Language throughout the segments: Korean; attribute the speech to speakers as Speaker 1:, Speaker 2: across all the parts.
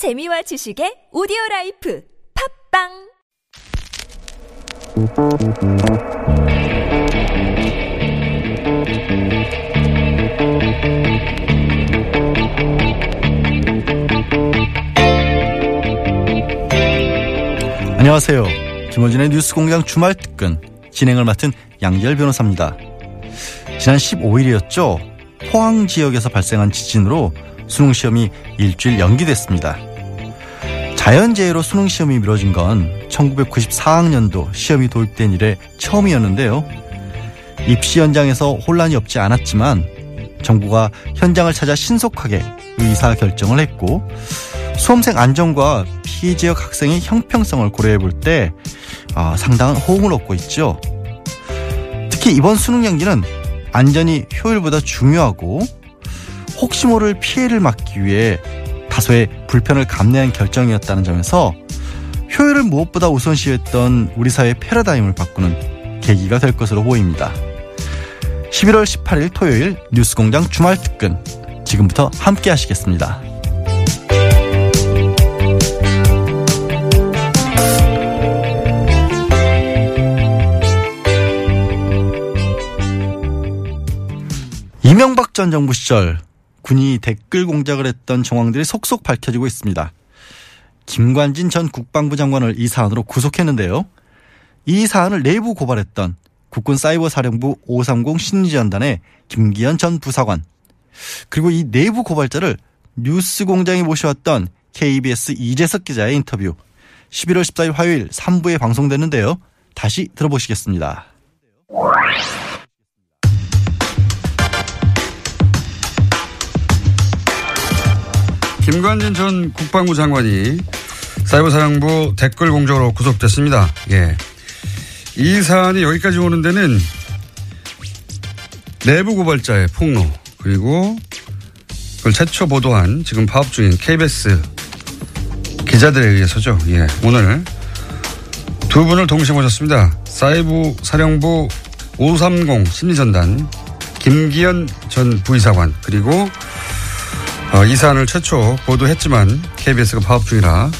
Speaker 1: 재미와 지식의 audio life 팟빵
Speaker 2: 안녕하세요. 김어준의 뉴스 공장 주말 특근 진행을 맡은 양지열 변호사입니다. 지난 15일이었죠. 포항 지역에서 발생한 지진으로 수능 시험이 일주일 연기됐습니다. 자연재해로 수능 시험이 미뤄진 건 1994학년도 시험이 도입된 이래 처음이었는데요. 입시 현장에서 혼란이 없지 않았지만 정부가 현장을 찾아 신속하게 의사 결정을 했고 수험생 안전과 피해 지역 학생의 형평성을 고려해 볼때 아, 상당한 호응을 얻고 있죠. 특히 이번 수능 연기는 안전이 효율보다 중요하고 혹시 모를 피해를 막기 위해 다소의 불편을 감내한 결정이었다는 점에서 효율을 무엇보다 우선시했던 우리 사회의 패러다임을 바꾸는 계기가 될 것으로 보입니다. 11월 18일 토요일 뉴스공장 주말 특근 지금부터 함께 하시겠습니다. 이명박 전 정부 시절 군이 댓글 공작을 했던 정황들이 속속 밝혀지고 있습니다. 김관진 전 국방부 장관을 이 사안으로 구속했는데요. 이 사안을 내부 고발했던 국군 사이버 사령부 530 심리전단의 김기현 전 부사관 그리고 이 내부 고발자를 뉴스 공장에 모셔왔던 KBS 이재석 기자의 인터뷰 11월 14일 화요일 3부에 방송됐는데요. 다시 들어보시겠습니다.
Speaker 3: 김관진 전 국방부 장관이 사이버 사령부 댓글 공적으로 구속됐습니다. 예. 이 사안이 여기까지 오는 데는 내부 고발자의 폭로 그리고 그걸 최초 보도한 지금 파업 중인 KBS 기자들에 의해서죠. 예. 오늘 두 분을 동시에 모셨습니다. 사이버 사령부 530 심리전단 김기현 전 부의사관 그리고 어, 이 사안을 최초 보도했지만 KBS가 파업 중이라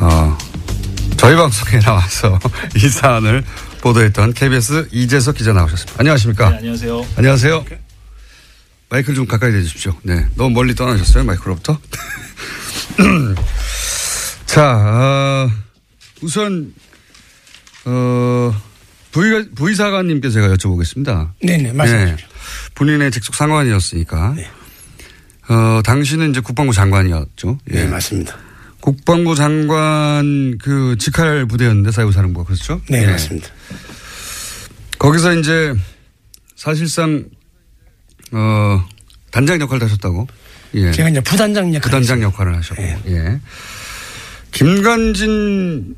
Speaker 3: 어, 저희 방송에 나와서 이 사안을 보도했던 KBS 이재석 기자 나오셨습니다. 안녕하십니까?
Speaker 4: 네, 안녕하세요.
Speaker 3: 안녕하세요. 마이크를 좀 가까이 대주십시오. 네. 너무 멀리 떠나셨어요, 마이크로부터. 자, 어, 우선, 어, 부의, 부의사관님께 제가 여쭤보겠습니다.
Speaker 5: 네네, 말씀하십시오.
Speaker 3: 네. 본인의 직속 상관이었으니까.
Speaker 5: 네.
Speaker 3: 어, 당신은 이제 국방부 장관이었죠. 예.
Speaker 5: 네, 맞습니다.
Speaker 3: 국방부 장관 그 직할 부대였는데 사이버사령부가 그렇죠?
Speaker 5: 네,
Speaker 3: 예.
Speaker 5: 맞습니다.
Speaker 3: 거기서 이제 사실상 어 단장 역할을 하셨다고. 예.
Speaker 5: 제가 이제 부단장 역할.
Speaker 3: 부단장 역할을 하셨고.
Speaker 5: 네.
Speaker 3: 예. 김관진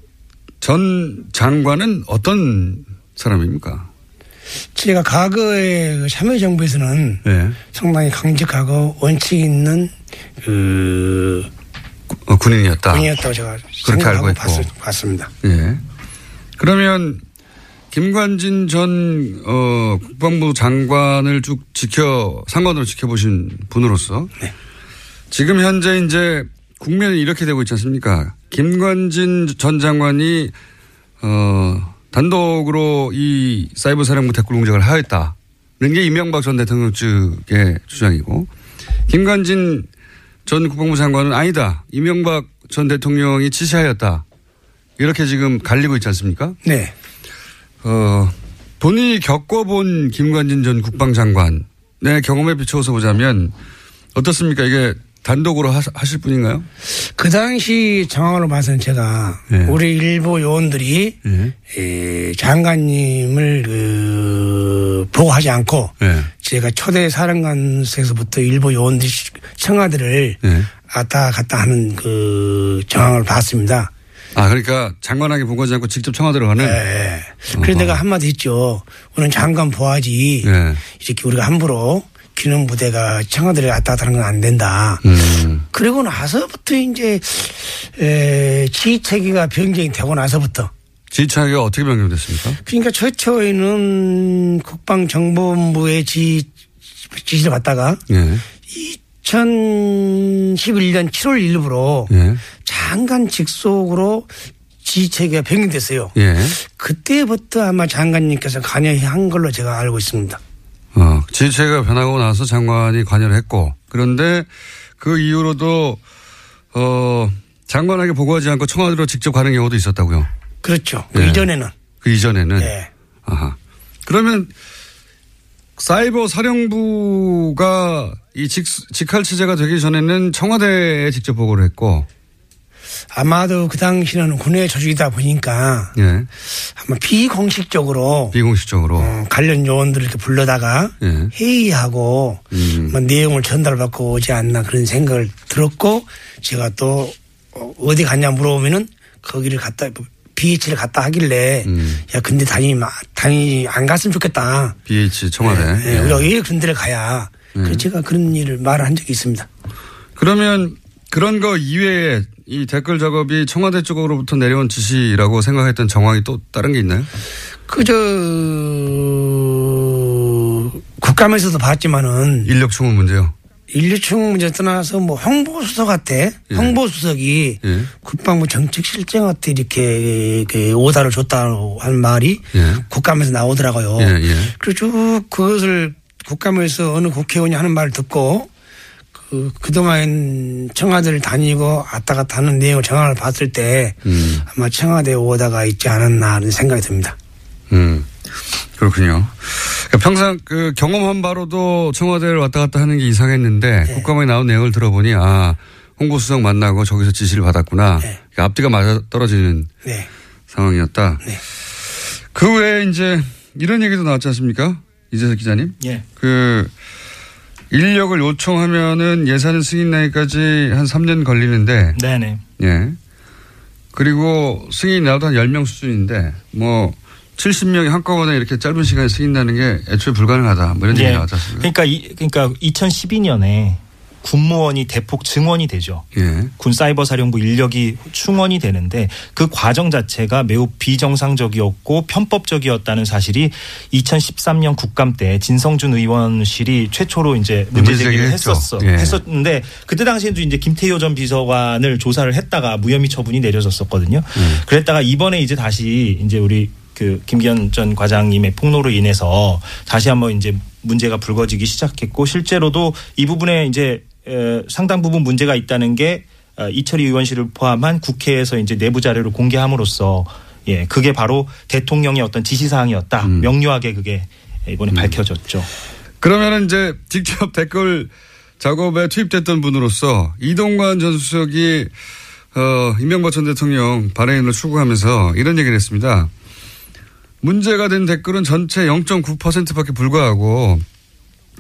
Speaker 3: 전 장관은 어떤 사람입니까?
Speaker 5: 제가 과거에 그 참여정부에서는
Speaker 3: 예.
Speaker 5: 상당히 강직하고 원칙 있는 그
Speaker 3: 어, 군인이었다.
Speaker 5: 분이었다고 제가
Speaker 3: 그렇게 알고
Speaker 5: 생각하고
Speaker 3: 있고.
Speaker 5: 봤, 봤습니다.
Speaker 3: 예. 그러면 김관진 전 어, 국방부 장관을 쭉 지켜 상관으로 지켜보신 분으로서
Speaker 5: 네.
Speaker 3: 지금 현재 이제 국면이 이렇게 되고 있지 않습니까? 김관진 전 장관이 어, 단독으로 이 사이버 사령부 댓글 공작을 하였다는 게 이명박 전 대통령 측의 주장이고 김관진 전 국방부 장관은 아니다. 이명박 전 대통령이 지시하였다. 이렇게 지금 갈리고 있지 않습니까?
Speaker 5: 네.
Speaker 3: 어, 본인이 겪어본 김관진 전 국방장관의 경험에 비추어서 보자면 어떻습니까? 이게 단독으로 하, 하실 분인가요?
Speaker 5: 그 당시 상황으로 봐서는 제가
Speaker 3: 네.
Speaker 5: 우리 일부 요원들이
Speaker 3: 예.
Speaker 5: 에, 장관님을 그 보고하지 않고
Speaker 3: 예.
Speaker 5: 제가 초대 사령관에서부터 일부 요원들이 청와대를
Speaker 3: 예.
Speaker 5: 왔다 갔다 하는 그 정황을 봤습니다.
Speaker 3: 아, 그러니까 장관에게 보고하지 않고 직접 청와대로 가는?
Speaker 5: 예. 그래서 내가 한마디 했죠. 우리는 장관 보아지.
Speaker 3: 예.
Speaker 5: 이렇게 우리가 함부로 기능 부대가 청와대를 왔다 갔다 하는 건 안 된다.
Speaker 3: 음.
Speaker 5: 그리고 나서부터 이제 에, 지휘체계가 변경이 되고 나서부터
Speaker 3: 지휘차가 어떻게 변경됐습니까?
Speaker 5: 그러니까 최초에는 국방정보본부의 지, 지시를 받다가
Speaker 3: 예.
Speaker 5: 이 2011년 7월 1일부로
Speaker 3: 예.
Speaker 5: 장관 직속으로 지휘체계가 변경됐어요.
Speaker 3: 예.
Speaker 5: 그때부터 아마 장관님께서 관여한 걸로 제가 알고 있습니다.
Speaker 3: 어, 지휘체가 변하고 나서 장관이 관여를 했고 그런데 그 이후로도 어, 장관에게 보고하지 않고 청와대로 직접 가는 경우도 있었다고요.
Speaker 5: 그렇죠. 그
Speaker 3: 예.
Speaker 5: 이전에는.
Speaker 3: 그 이전에는.
Speaker 5: 네.
Speaker 3: 아하. 그러면 사이버 사령부가 이 직, 직할 체제가 되기 전에는 청와대에 직접 보고를 했고,
Speaker 5: 아마도 그 당시는 군의 조직이다 보니까
Speaker 3: 예.
Speaker 5: 아마 비공식적으로
Speaker 3: 비공식적으로.
Speaker 5: 어, 관련 요원들을 이렇게 불러다가
Speaker 3: 예.
Speaker 5: 회의하고
Speaker 3: 음.
Speaker 5: 뭐 내용을 전달받고 오지 않나 그런 생각을 들었고 제가 또 어, 어디 갔냐 물어보면은 거기를 갔다 BH를 갔다 하길래
Speaker 3: 음.
Speaker 5: 야 근데 다니 다니 안 갔으면 좋겠다.
Speaker 3: BH 청와대.
Speaker 5: 예,
Speaker 3: 예.
Speaker 5: 우리가 왜 그런 데를 가야. 그래서 제가 그런 일을 말을 한 적이 있습니다.
Speaker 3: 그러면 그런 거 이외에 이 댓글 작업이 청와대 쪽으로부터 내려온 지시라고 생각했던 정황이 또 다른 게 있나요?
Speaker 5: 그저 국감에서도 봤지만은
Speaker 3: 인력 충원 문제요.
Speaker 5: 인류충 문제 떠나서 뭐 홍보수석 한테
Speaker 3: 예.
Speaker 5: 홍보수석이
Speaker 3: 예.
Speaker 5: 국방부 정책 실장한테 이렇게 그 오다를 줬다고 한 말이
Speaker 3: 예.
Speaker 5: 국감에서 나오더라고요.
Speaker 3: 예, 예.
Speaker 5: 쭉 그것을 국감에서 어느 국회의원이 하는 말을 듣고 그, 그동안 청와대를 다니고 왔다 갔다 하는 내용을 정황을 봤을 때
Speaker 3: 음.
Speaker 5: 아마 청와대 오다가 있지 않았나 하는 생각이 듭니다.
Speaker 3: 음. 그렇군요. 그러니까 평상 그 경험한 바로도 청와대를 왔다 갔다 하는 게 이상했는데
Speaker 5: 네.
Speaker 3: 국감에 나온 내용을 들어보니 아 홍보수석 만나고 저기서 지시를 받았구나.
Speaker 5: 네.
Speaker 3: 그러니까 앞뒤가 맞아 떨어지는
Speaker 5: 네.
Speaker 3: 상황이었다.
Speaker 5: 네.
Speaker 3: 그 외에 이제 이런 얘기도 나왔지 않습니까? 이재석 기자님.
Speaker 4: 예.
Speaker 3: 그 인력을 요청하면은 예산 승인 나기까지 한 3년 걸리는데
Speaker 4: 네네.
Speaker 3: 예. 그리고 승인이 나도 한 10명 수준인데 뭐 70명이 한꺼번에 이렇게 짧은 시간에 승인 나는 게 애초에 불가능하다. 뭐 이런 얘기 나왔지 않습니까?
Speaker 4: 그러니까 이, 그러니까 2012년에 군무원이 대폭 증원이 되죠.
Speaker 3: 예.
Speaker 4: 군 사이버 사령부 인력이 충원이 되는데 그 과정 자체가 매우 비정상적이었고 편법적이었다는 사실이 2013년 국감 때 진성준 의원실이 최초로 이제 문제 제기를. 했었어
Speaker 3: 예.
Speaker 4: 했었는데 그때 당시에도 이제 김태효 전 비서관을 조사를 했다가 무혐의 처분이 내려졌었거든요.
Speaker 3: 음.
Speaker 4: 그랬다가 이번에 이제 다시 이제 우리 그 김기현 전 과장님의 폭로로 인해서 다시 한번 이제 문제가 불거지기 시작했고 실제로도 이 부분에 이제 에, 상당 부분 문제가 있다는 게 어, 이철희 의원실을 포함한 국회에서 이제 내부 자료를 공개함으로써 예 그게 바로 대통령의 어떤 지시 사항이었다
Speaker 3: 음.
Speaker 4: 명료하게 그게 이번에 밝혀졌죠.
Speaker 3: 그러면은 이제 직접 댓글 작업에 투입됐던 분으로서 이동관 전 수석이 어, 이명박 전 대통령 발행인을 출구하면서 이런 얘기를 했습니다. 문제가 된 댓글은 전체 0.9%밖에 불과하고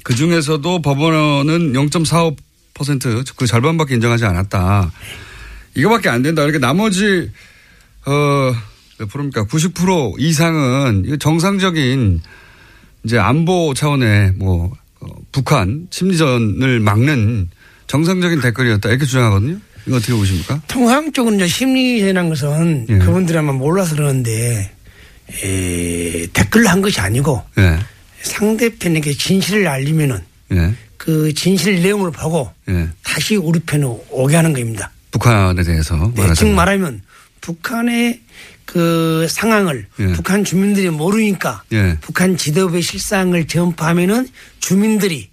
Speaker 3: 그 중에서도 법원은 0.45% 그 절반밖에 인정하지 않았다. 이거밖에 안 된다. 그러니까 나머지 어, 몇 프로입니까? 90% 이상은 정상적인 이제 안보 차원의 뭐 어, 북한 심리전을 막는 정상적인 댓글이었다 이렇게 주장하거든요. 이거 어떻게 보십니까?
Speaker 5: 통상적으로 이제 심리전이라는 것은
Speaker 3: 예.
Speaker 5: 그분들이 아마 몰라서 그러는데 에, 댓글로 한 것이 아니고
Speaker 3: 예,
Speaker 5: 상대편에게 진실을 알리면은
Speaker 3: 예,
Speaker 5: 그 진실 내용을 보고
Speaker 3: 예.
Speaker 5: 다시 우리 편으로 오게 하는 겁니다.
Speaker 3: 북한에 대해서
Speaker 5: 네, 즉
Speaker 3: 말하자면.
Speaker 5: 말하면 북한의 그 상황을
Speaker 3: 예.
Speaker 5: 북한 주민들이 모르니까
Speaker 3: 예.
Speaker 5: 북한 지도부의 실상을 전파하면은 주민들이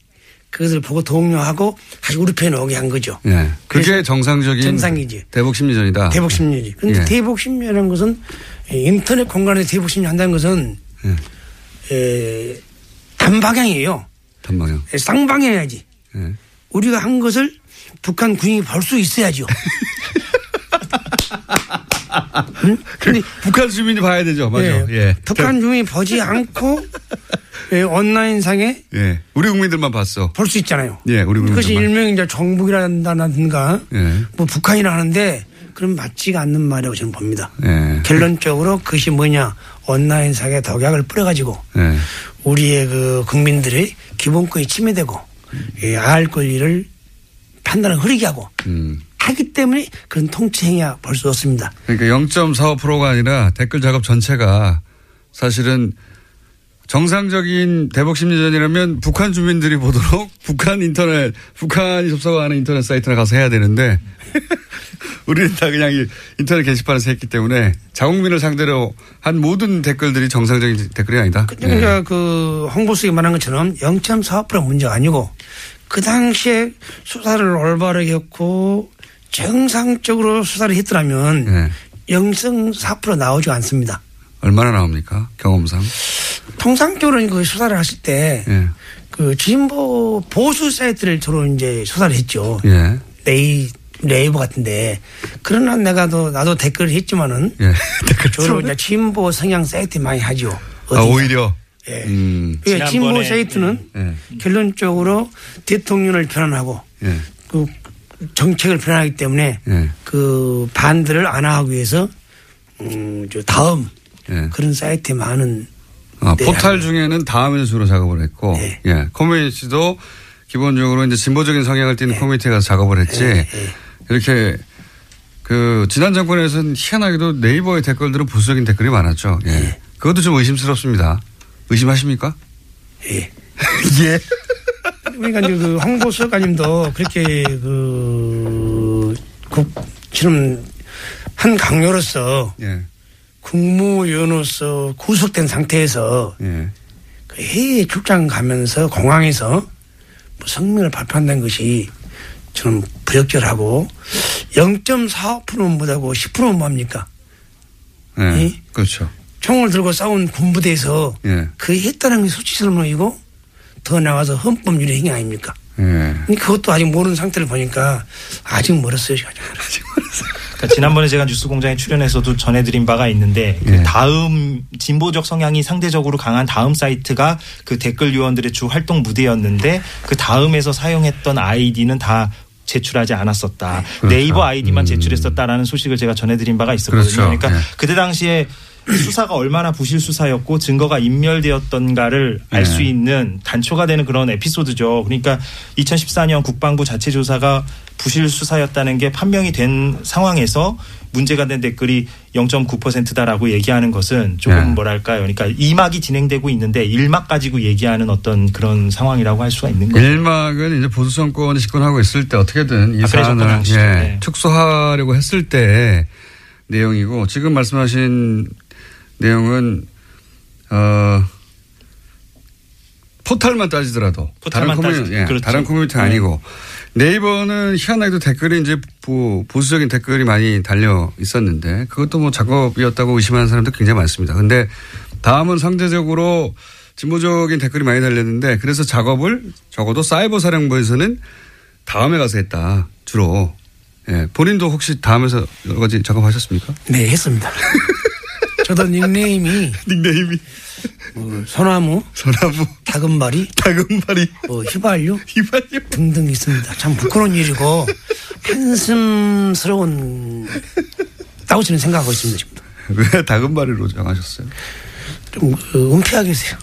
Speaker 5: 그것을 보고 동요하고 다시 우리 편에 오게 한 거죠.
Speaker 3: 예. 그게 정상적인
Speaker 5: 정상이지.
Speaker 3: 대북 심리전이다.
Speaker 5: 대북 심리지. 그런데
Speaker 3: 예.
Speaker 5: 대북 심리라는 것은 인터넷 공간에서 대북 심리 한다는 것은
Speaker 3: 예.
Speaker 5: 에, 단방향이에요.
Speaker 3: 단방향.
Speaker 5: 에, 쌍방향이야지.
Speaker 3: 예.
Speaker 5: 우리가 한 것을 북한 군인이 볼 수 있어야죠. 응? 근데
Speaker 3: 북한 주민이 봐야 되죠. 맞아.
Speaker 5: 예,
Speaker 3: 예.
Speaker 5: 북한 주민이 보지 않고 예, 온라인상에
Speaker 3: 예. 우리 국민들만 봤어.
Speaker 5: 볼 수 있잖아요.
Speaker 3: 예, 우리
Speaker 5: 그것이
Speaker 3: 국민들만.
Speaker 5: 일명 이제 정북이라든가
Speaker 3: 예.
Speaker 5: 뭐 북한이라 하는데 그럼 맞지가 않는 말이라고 저는 봅니다.
Speaker 3: 예.
Speaker 5: 결론적으로 그것이 뭐냐 온라인상에 독약을 뿌려가지고
Speaker 3: 예.
Speaker 5: 우리의 그 국민들의 기본권이 침해되고 예, 알 권리를 판단을 흐리게 하고
Speaker 3: 음.
Speaker 5: 하기 때문에 그런 통치 행위야 볼수 없습니다.
Speaker 3: 그러니까 0.45%가 아니라 댓글 작업 전체가 사실은 정상적인 대북 심리전이라면 북한 주민들이 보도록 북한 인터넷, 북한이 접속하는 인터넷 사이트나 가서 해야 되는데 우리는 다 그냥 이 인터넷 게시판에서 했기 때문에 자국민을 상대로 한 모든 댓글들이 정상적인 댓글이 아니다.
Speaker 5: 그러니까 그 홍보수에 말한 것처럼 0.45% 문제가 아니고 그 당시에 수사를 올바르게 했고 정상적으로 수사를 했더라면
Speaker 3: 예.
Speaker 5: 0.4% 나오지 않습니다.
Speaker 3: 얼마나 나옵니까? 경험상.
Speaker 5: 통상적으로 그 수사를 하실 때
Speaker 3: 예.
Speaker 5: 그 진보 보수 사이트를 주로 이제 수사를 했죠.
Speaker 3: 예.
Speaker 5: 네이 네이버 같은데 그러나 내가 도 나도 댓글을 했지만은
Speaker 3: 예. 댓글
Speaker 5: 주로 이제 진보 성향 사이트 많이 하죠.
Speaker 3: 아,
Speaker 5: 어디냐.
Speaker 3: 오히려.
Speaker 5: 예.
Speaker 3: 음.
Speaker 5: 예, 진보 사이트는
Speaker 3: 예.
Speaker 5: 결론적으로 대통령을 비난하고
Speaker 3: 예.
Speaker 5: 그 정책을 비난하기 때문에
Speaker 3: 예.
Speaker 5: 그 반대를 안 하기 위해서 음, 저 다음
Speaker 3: 예.
Speaker 5: 그런 사이트에 많은
Speaker 3: 아,
Speaker 5: 네,
Speaker 3: 포탈
Speaker 5: 아니요.
Speaker 3: 중에는 다음에서 주로 작업을 했고,
Speaker 5: 네.
Speaker 3: 예. 커뮤니티도 기본적으로 이제 진보적인 성향을 띠는 커뮤니티에 가서 작업을 했지,
Speaker 5: 네,
Speaker 3: 이렇게 그 지난 정권에서는 희한하게도 네이버의 댓글들은 보수적인 댓글이 많았죠. 예.
Speaker 5: 네.
Speaker 3: 그것도 좀 의심스럽습니다. 의심하십니까?
Speaker 5: 예.
Speaker 3: 예.
Speaker 5: 그러니까 이제 그 홍보수석가님도 그렇게 그, 국, 지금 한 강요로서
Speaker 3: 예.
Speaker 5: 국무위원으로서 구속된 상태에서
Speaker 3: 예.
Speaker 5: 그 해외 출장 가면서 공항에서 뭐 성명을 발표한다는 것이 저는 부적절하고 0.45%는 뭐하고 10%는 뭐합니까?
Speaker 3: 예.
Speaker 5: 예?
Speaker 3: 그렇죠.
Speaker 5: 총을 들고 싸운 군부대에서
Speaker 3: 예.
Speaker 5: 그 했다는 게 수치스러운이고 더 나가서 헌법유리 행위 아닙니까?
Speaker 3: 예.
Speaker 5: 그것도 아직 모르는 상태를 보니까 아직 멀었어요. 아직.
Speaker 4: 그러니까 지난번에 제가 뉴스공장에 출연해서도 전해드린 바가 있는데 그
Speaker 3: 예.
Speaker 4: 다음 진보적 성향이 상대적으로 강한 다음 사이트가 그 댓글 요원들의 주 활동 무대였는데 그 다음에서 사용했던 아이디는 다 제출하지 않았었다.
Speaker 3: 그렇죠.
Speaker 4: 네이버 아이디만
Speaker 3: 음.
Speaker 4: 제출했었다라는 소식을 제가 전해드린 바가 있었거든요.
Speaker 3: 그렇죠.
Speaker 4: 그러니까
Speaker 3: 예.
Speaker 4: 그때 당시에 수사가 얼마나 부실 수사였고 증거가 인멸되었던가를 알수
Speaker 3: 네.
Speaker 4: 있는 단초가 되는 그런 에피소드죠. 그러니까 2014년 국방부 자체 조사가 부실 수사였다는 게 판명이 된 상황에서 문제가 된 댓글이 0.9%다라고 얘기하는 것은 조금
Speaker 3: 네.
Speaker 4: 뭐랄까요. 그러니까 2막이 진행되고 있는데 1막 가지고 얘기하는 어떤 그런 상황이라고 할 수가 있는 거죠.
Speaker 3: 1막은 이제 보수 정권이 집권하고 있을 때 어떻게든 이
Speaker 4: 아,
Speaker 3: 사안을. 예,
Speaker 4: 네.
Speaker 3: 축소하려고 했을 때 내용이고 지금 말씀하신 내용은 어 포탈만 따지더라도
Speaker 4: 포탈만
Speaker 3: 다른 커뮤니티
Speaker 4: 따지-
Speaker 3: 예,
Speaker 4: 그렇죠.
Speaker 3: 다른 커뮤니티
Speaker 4: 네.
Speaker 3: 아니고 네이버는 희한하게도 댓글이 이제 보, 보수적인 댓글이 많이 달려 있었는데 그것도 뭐 작업이었다고 의심하는 사람도 굉장히 많습니다. 근데 다음은 상대적으로 진보적인 댓글이 많이 달렸는데 그래서 작업을 적어도 사이버 사령부에서는 다음에 가서 했다 주로. 예, 본인도 혹시 다음에서 여러 가지 작업하셨습니까?
Speaker 5: 네, 했습니다. 저도 닉네임이
Speaker 3: 닉네임이
Speaker 5: 뭐 소나무,
Speaker 3: 소나무,
Speaker 5: 다금바리,
Speaker 3: 다금바리,
Speaker 5: 뭐 휘발유
Speaker 3: 휘발유.
Speaker 5: 등등 있습니다. 참 부끄러운 일이고 한숨스러운 다고 저는 생각하고 있습니다. 지금도.
Speaker 3: 왜 다금바리로 정하셨어요?
Speaker 5: 좀 그, 은폐하게 해주세요.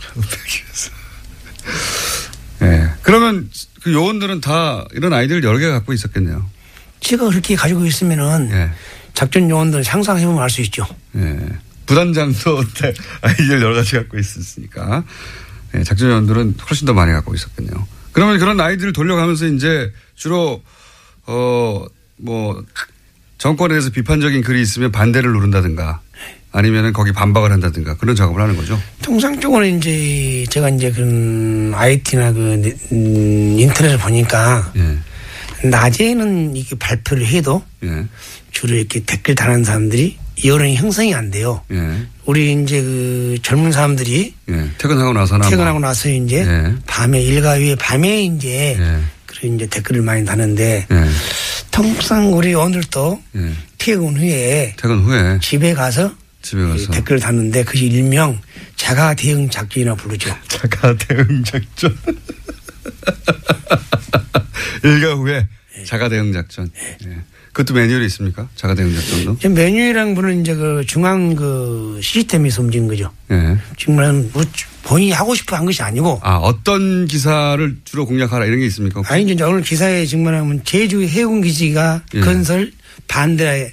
Speaker 3: 예. 그러면 그 요원들은 다 이런 아이디어를 여러 개 갖고 있었겠네요.
Speaker 5: 제가 그렇게 가지고 있으면은
Speaker 3: 예.
Speaker 5: 작전 요원들 상상해보면 알 수 있죠.
Speaker 3: 예. 부단장도 아이디어를 여러 가지 갖고 있었으니까. 예, 작전 요원들은 훨씬 더 많이 갖고 있었겠네요. 그러면 그런 아이디를 돌려가면서 이제 주로, 어, 뭐, 정권에 대해서 비판적인 글이 있으면 반대를 누른다든가 아니면은 거기 반박을 한다든가 그런 작업을 하는 거죠.
Speaker 5: 통상적으로 이제 제가 이제 그런 IT나 그 네- 음, 인터넷을 보니까
Speaker 3: 예.
Speaker 5: 낮에는 이게 발표를 해도
Speaker 3: 예.
Speaker 5: 주로 이렇게 댓글 다는 사람들이 여론이 형성이 안 돼요.
Speaker 3: 예.
Speaker 5: 우리 이제 그 젊은 사람들이
Speaker 3: 예. 퇴근하고 나서나.
Speaker 5: 퇴근하고
Speaker 3: 뭐.
Speaker 5: 나서 이제
Speaker 3: 예.
Speaker 5: 밤에 일과 위에 밤에 이제
Speaker 3: 예.
Speaker 5: 그런 이제 댓글을 많이 다는데
Speaker 3: 예.
Speaker 5: 통상 우리 오늘도
Speaker 3: 예.
Speaker 5: 퇴근 후에
Speaker 3: 퇴근 후에
Speaker 5: 집에 가서
Speaker 3: 집에
Speaker 5: 그
Speaker 3: 가서.
Speaker 5: 댓글을 다는데 그것이 일명 자가 대응 작전이라 부르죠.
Speaker 3: 자가 대응 작전. 일가 후에 자가 대응 작전. 예. 그것도 매뉴얼이 있습니까? 자가 대응 작전도?
Speaker 5: 메뉴랑 분은 이제 그 중앙 그 시스템에서 움직이는 거죠.
Speaker 3: 예.
Speaker 5: 정말 뭐 본인이 하고 싶어 한 것이 아니고
Speaker 3: 아, 어떤 기사를 주로 공략하라 이런 게 있습니까? 혹시?
Speaker 5: 아니 이제 오늘 기사에 증명하면 제주 해군 기지가
Speaker 3: 예.
Speaker 5: 건설 반대에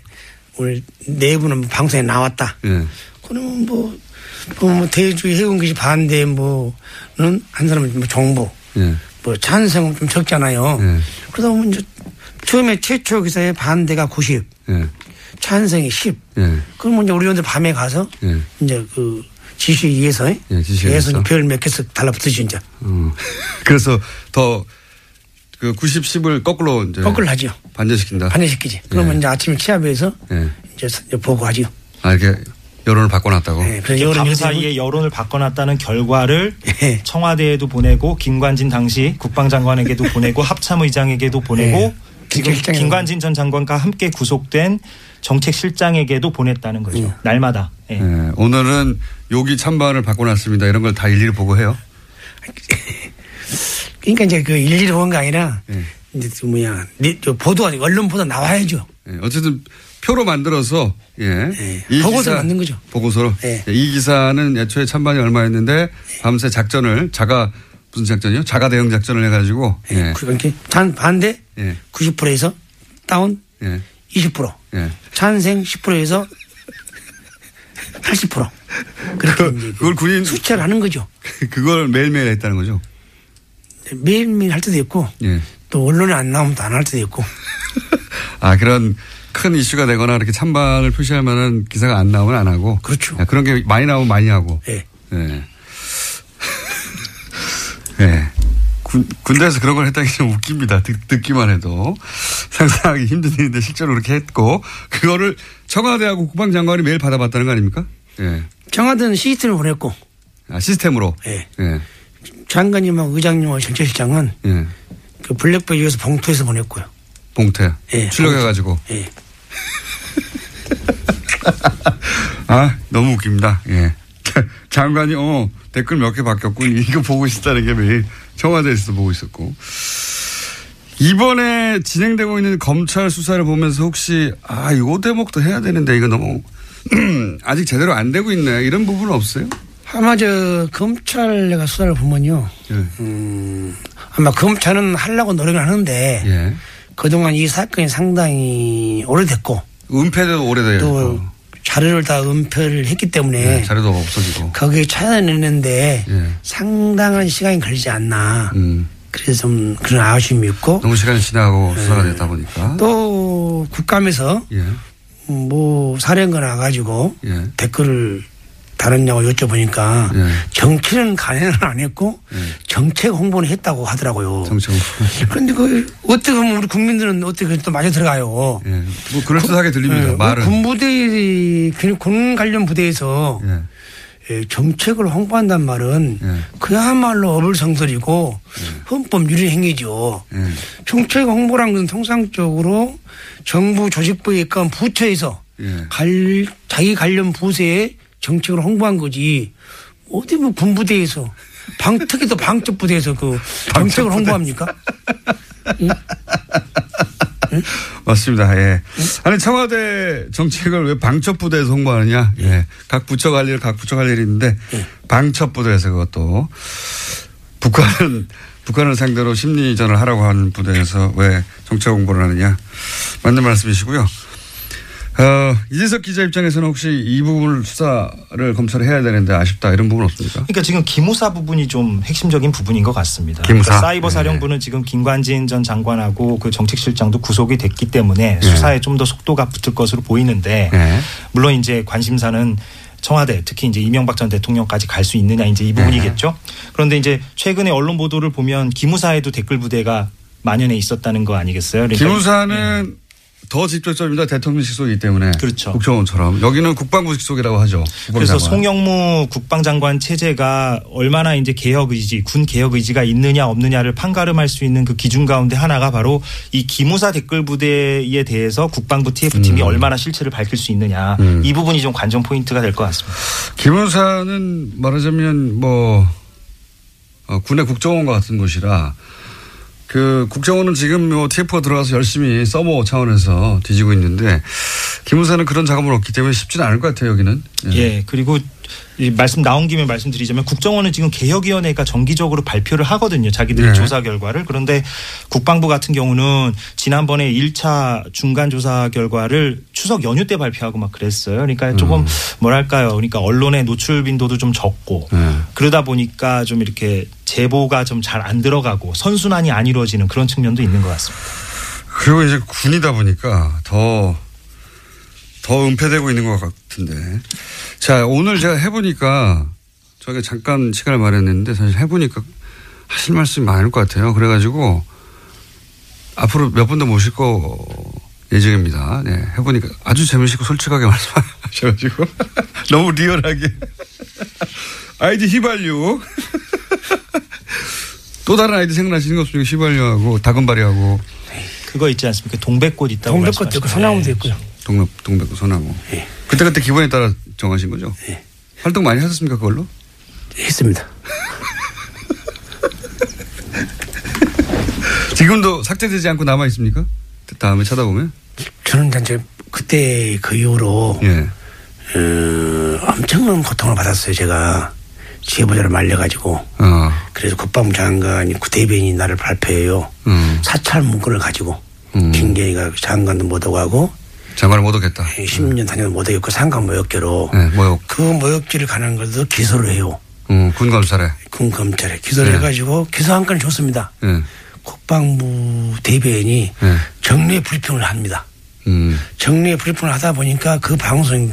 Speaker 5: 오늘 내부는 방송에 나왔다.
Speaker 3: 예.
Speaker 5: 그러면 뭐 뭐 대주의 해운기지 반대 뭐는 한 사람은 뭐 정부
Speaker 3: 예.
Speaker 5: 뭐 찬성은 좀 적잖아요.
Speaker 3: 예.
Speaker 5: 그러다 보면 이제 처음에 최초 기사의 반대가 90,
Speaker 3: 예.
Speaker 5: 찬성이 10.
Speaker 3: 예.
Speaker 5: 그러면 이제 우리 의원들 밤에 가서
Speaker 3: 예.
Speaker 5: 이제 그 지시에 의해서
Speaker 3: 예, 지시에
Speaker 5: 의해서
Speaker 3: 의해서.
Speaker 5: 별몇 개씩 달라붙으지 이제
Speaker 3: 어. 그래서 더 그 90, 10을 거꾸로 이제
Speaker 5: 거꾸로 하죠.
Speaker 3: 반전시킨다.
Speaker 5: 반대시키지. 그러면
Speaker 3: 예.
Speaker 5: 이제 아침에 취합해서
Speaker 3: 예.
Speaker 5: 이제 보고하죠.
Speaker 3: 아, 이렇게 여론을 바꿔놨다고.
Speaker 5: 예. 그래서
Speaker 4: 밤
Speaker 5: 여론이
Speaker 4: 사이에 여론을 바꿔놨다는 결과를
Speaker 5: 예.
Speaker 4: 청와대에도 보내고 김관진 당시 국방장관에게도 보내고 합참의장에게도 보내고
Speaker 5: 예.
Speaker 4: 지금 김관진 전 장관과 함께 구속된 정책실장에게도 보냈다는 거죠.
Speaker 5: 예.
Speaker 4: 날마다. 예.
Speaker 3: 예. 오늘은 여기 찬반을 바꿔놨습니다. 이런 걸 다 일일이 보고해요.
Speaker 5: 그러니까 이제 그 일일이 온게 아니라
Speaker 3: 예.
Speaker 5: 이제 그 뭐야 네, 저 보도가 언론 보도 나와야죠.
Speaker 3: 예, 어쨌든 표로 만들어서 예.
Speaker 5: 예,
Speaker 3: 이
Speaker 5: 보고서를 만든 거죠.
Speaker 3: 보고서로. 이 기사는 애초에 찬반이 얼마였는데 밤새 작전을 자가 무슨 작전이요? 자가 대응 작전을 해가지고
Speaker 5: 예.
Speaker 3: 예.
Speaker 5: 그렇게 찬 반대
Speaker 3: 예.
Speaker 5: 90%에서 다운
Speaker 3: 예.
Speaker 5: 20%,
Speaker 3: 예.
Speaker 5: 찬생 10%에서 80% 그렇게
Speaker 3: 그, 그걸 군인
Speaker 5: 수치를 하는 거죠.
Speaker 3: 그걸 매일매일 했다는 거죠.
Speaker 5: 매일매일 할 때도 있고
Speaker 3: 예.
Speaker 5: 또 언론에 안 나오면 또안할 때도 있고
Speaker 3: 아 그런 큰 이슈가 되거나 이렇게 찬반을 표시할 만한 기사가 안 나오면 안 하고.
Speaker 5: 그렇죠.
Speaker 3: 예, 그런 게 많이 나오면 많이 하고.
Speaker 5: 예.
Speaker 3: 예. 예. 군, 군대에서 그런 걸 했다는 게 좀 웃깁니다. 듣, 듣기만 해도. 상상하기 힘든 일인데 실제로 그렇게 했고, 그거를 청와대하고 국방장관이 매일 받아봤다는 거 아닙니까? 예.
Speaker 5: 청와대는 시스템을 보냈고
Speaker 3: 아, 시스템으로.
Speaker 5: 예.
Speaker 3: 예.
Speaker 5: 장관님하고 의장님하고 정책실장은
Speaker 3: 예.
Speaker 5: 그 블랙베이에서 봉투에서 보냈고요.
Speaker 3: 봉태.
Speaker 5: 예.
Speaker 3: 출력해가지고.
Speaker 5: 예.
Speaker 3: 아, 너무 웃깁니다. 예. 장관이, 어, 댓글 몇 개 바뀌었군. 이거 보고 있었다는 게 매일 청와대에서 보고 있었고. 이번에 진행되고 있는 검찰 수사를 보면서 혹시, 아, 요 대목도 해야 되는데 이거 너무, 아직 제대로 안 되고 있네. 이런 부분은 없어요?
Speaker 5: 아마 저 검찰 내가 수사를 보면요.
Speaker 3: 예.
Speaker 5: 음, 아마 검찰은 하려고 노력을 하는데
Speaker 3: 예.
Speaker 5: 그동안 이 사건이 상당히 오래됐고
Speaker 3: 은폐도 오래돼요.
Speaker 5: 또 자료를 다 은폐를 했기 때문에
Speaker 3: 예, 자료도 없어지고.
Speaker 5: 거기에 찾아내는데
Speaker 3: 예.
Speaker 5: 상당한 시간이 걸리지 않나.
Speaker 3: 음.
Speaker 5: 그래서 좀 그런 아쉬움이 있고
Speaker 3: 너무 시간이 지나고 수사가 됐다 보니까.
Speaker 5: 네. 또 국감에서
Speaker 3: 예.
Speaker 5: 뭐 사령관 와가지고
Speaker 3: 예.
Speaker 5: 댓글을 달았냐고 여쭤보니까
Speaker 3: 예.
Speaker 5: 정치는 간행을 안 했고
Speaker 3: 예.
Speaker 5: 정책 홍보는 했다고 하더라고요.
Speaker 3: 정청.
Speaker 5: 그런데 그 어떻게 보면 우리 국민들은 어떻게 또 맞아 들어가요.
Speaker 3: 예. 뭐 그럴듯하게 들립니다.
Speaker 5: 예,
Speaker 3: 말은.
Speaker 5: 군부대 군 관련 부대에서
Speaker 3: 예.
Speaker 5: 예, 정책을 홍보한단 말은
Speaker 3: 예.
Speaker 5: 그야말로 어불성설이고 헌법 유리 행위죠.
Speaker 3: 예.
Speaker 5: 정책 홍보란 건 통상적으로 정부 조직부에 있건 부처에서
Speaker 3: 예.
Speaker 5: 갈, 자기 관련 부서에 정책을 홍보한 거지. 어디 뭐 군부대에서 방, 특히 또 방첩 부대에서 그 정책을 홍보합니까?
Speaker 3: 맞습니다. 예. 아니 청와대 정책을 왜 방첩 부대에서 홍보하느냐? 예. 각 부처 관리를 각 부처 관리를 있는데 방첩 부대에서 그것도 북한은 북한을 상대로 심리전을 하라고 하는 부대에서 왜 정책 홍보를 하느냐? 맞는 말씀이시고요. 어, 이재석 기자 입장에서는 혹시 이 부분을 수사를 검찰이 해야 되는데 아쉽다 이런 부분 없습니까?
Speaker 4: 그러니까 지금 기무사 부분이 좀 핵심적인 부분인 것 같습니다.
Speaker 3: 기무사?
Speaker 4: 그러니까 사이버
Speaker 3: 네.
Speaker 4: 사령부는 지금 김관진 전 장관하고 그 정책실장도 구속이 됐기 때문에
Speaker 3: 네.
Speaker 4: 수사에 좀 더 속도가 붙을 것으로 보이는데
Speaker 3: 네.
Speaker 4: 물론 이제 관심사는 청와대 특히 이제 이명박 전 대통령까지 갈 수 있느냐 이제 이 부분이겠죠. 그런데 이제 최근에 언론 보도를 보면 기무사에도 댓글 부대가 만연해 있었다는 거 아니겠어요? 그러니까
Speaker 3: 기무사는 더 직접적입니다. 대통령 직속이기 때문에.
Speaker 4: 그렇죠.
Speaker 3: 국정원처럼. 여기는 국방부 직속이라고 하죠.
Speaker 4: 그래서
Speaker 3: 국방장관.
Speaker 4: 송영무 국방장관 체제가 얼마나 이제 개혁 의지, 군 개혁 의지가 있느냐 없느냐를 판가름할 수 있는 그 기준 가운데 하나가 바로 이 기무사 댓글 부대에 대해서 국방부 TF팀이 얼마나 실체를 밝힐 수 있느냐
Speaker 3: 음.
Speaker 4: 이 부분이 좀 관전 포인트가 될 것 같습니다.
Speaker 3: 기무사는 말하자면 뭐 어, 군의 국정원과 같은 곳이라 그 국정원은 지금 뭐 TF가 들어가서 열심히 서버 차원에서 뒤지고 있는데 기무사는 그런 작업을 없기 때문에 쉽지는 않을 것 같아요 여기는.
Speaker 4: 예, 그리고 이 말씀 나온 김에 말씀드리자면 국정원은 지금 개혁위원회가 정기적으로 발표를 하거든요. 자기들의
Speaker 3: 네.
Speaker 4: 조사 결과를. 그런데 국방부 같은 경우는 지난번에 1차 중간 조사 결과를 추석 연휴 때 발표하고 막 그랬어요. 그러니까 조금 뭐랄까요. 그러니까 언론의 노출 빈도도 좀 적고
Speaker 3: 네.
Speaker 4: 그러다 보니까 좀 이렇게 제보가 좀 잘 안 들어가고 선순환이 안 이루어지는 그런 측면도 있는 것 같습니다.
Speaker 3: 그리고 이제 군이다 보니까 더, 더 은폐되고 있는 것 같 은데. 자, 오늘 제가 해보니까 저희가 잠깐 시간을 마련했는데 사실 해보니까 하실 말씀이 많을 것 같아요. 그래가지고 앞으로 몇 분 더 모실 거 예정입니다. 네. 해보니까 아주 재미있고 솔직하게 말씀하셔가지고 너무 리얼하게. 아이디 휘발유. 또 다른 아이디 생각나시는 거 없습니까? 휘발유하고 다금바리하고
Speaker 4: 그거 있지 않습니까? 동백꽃 있다고
Speaker 5: 동백꽃도 있고
Speaker 4: 말씀하시잖아요.
Speaker 5: 소나무도 있고요.
Speaker 3: 동백, 동백구 소나무.
Speaker 5: 예.
Speaker 3: 그때그때 기분에 따라 정하신 거죠?
Speaker 5: 예.
Speaker 3: 활동 많이 하셨습니까, 그걸로?
Speaker 5: 했습니다.
Speaker 3: 지금도 삭제되지 않고 남아 있습니까? 다음에 찾아보면?
Speaker 5: 저는 이제 그때 그 이후로
Speaker 3: 예.
Speaker 5: 어, 엄청난 고통을 받았어요. 제가 제보자를 말려가지고
Speaker 3: 어,
Speaker 5: 그래서 국방부 장관이 구대변인이 나를 발표해요.
Speaker 3: 음.
Speaker 5: 사찰 문건을 가지고
Speaker 3: 음.
Speaker 5: 김계희가 장관도 못 오고 하고
Speaker 3: 장관을 못 오겠다.
Speaker 5: 10년 다녀도 못 오겠고 상관 모욕죄로
Speaker 3: 네, 모욕.
Speaker 5: 그 모욕죄를 가는 것도 기소를 해요.
Speaker 3: 음, 군 검찰에.
Speaker 5: 군 검찰에 기소를
Speaker 3: 네.
Speaker 5: 해가지고 기소 한 건을 줬습니다.
Speaker 3: 예.
Speaker 5: 국방부 대변인이
Speaker 3: 네.
Speaker 5: 정례 브리핑을 합니다.
Speaker 3: 음,
Speaker 5: 정례 브리핑을 하다 보니까 그 방송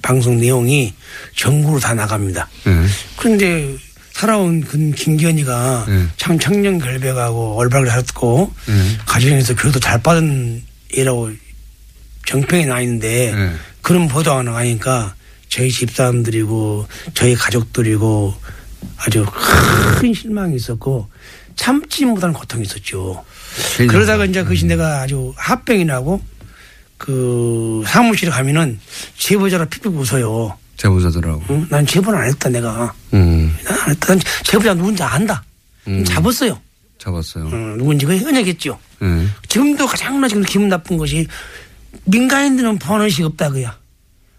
Speaker 5: 방송 내용이 전국으로 다 나갑니다.
Speaker 3: 예.
Speaker 5: 그런데 살아온 그 김기현이가
Speaker 3: 네.
Speaker 5: 참 청년 결백하고 올바르게 살았고
Speaker 3: 네.
Speaker 5: 가정에서 교육도 잘 받은 애라고 정평이 나 있는데
Speaker 3: 네.
Speaker 5: 그런 보도가 나가니까 저희 집사람들이고 저희 가족들이고 아주 큰 실망이 있었고 참지 못하는 고통이 있었죠. 그러다가 이제 그것이 내가 아주 합병이 나고 그 사무실에 가면은 제보자로 픽픽 웃어요.
Speaker 3: 제보자들하고.
Speaker 5: 응? 난 제보는 안 했다 내가.
Speaker 3: 음,
Speaker 5: 난안 했다. 난 제보자 누군지 안다.
Speaker 3: 음.
Speaker 5: 잡았어요.
Speaker 3: 잡았어요.
Speaker 5: 어, 누군지 그 현역했죠.
Speaker 3: 예.
Speaker 5: 지금도 가장 나 지금 기분 나쁜 것이 민간인들은 번호식 없다 그야.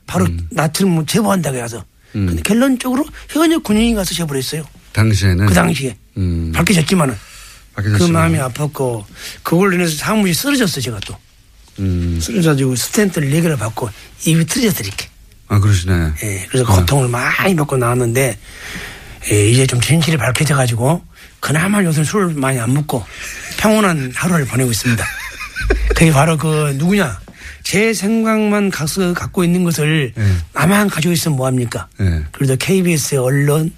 Speaker 5: 바로 나처럼 뭐 제보한다고 해서.
Speaker 3: 음.
Speaker 5: 근데 결론적으로 현역 군인이 가서 제보를 했어요.
Speaker 3: 당시에는.
Speaker 5: 그 당시에.
Speaker 3: 음.
Speaker 5: 밝혀졌지만은. 그
Speaker 3: 밝혀졌지만.
Speaker 5: 마음이 아팠고 그걸로 인해서 사무실이 쓰러졌어 제가 또.
Speaker 3: 음.
Speaker 5: 쓰러져가지고 스탠트를 4개를 받고 입이 틀어졌어 이렇게.
Speaker 3: 아, 그러시네.
Speaker 5: 예, 그래서 고통을 많이 받고 나왔는데 예, 이제 좀 진실이 밝혀져 가지고 그나마 요새 술을 많이 안 먹고 평온한 하루를 보내고 있습니다. 그게 바로 그 누구냐 제 생각만 가서 갖고 있는 것을
Speaker 3: 예.
Speaker 5: 나만 가지고 있으면 뭐합니까?
Speaker 3: 예.
Speaker 5: 그래도 KBS의 언론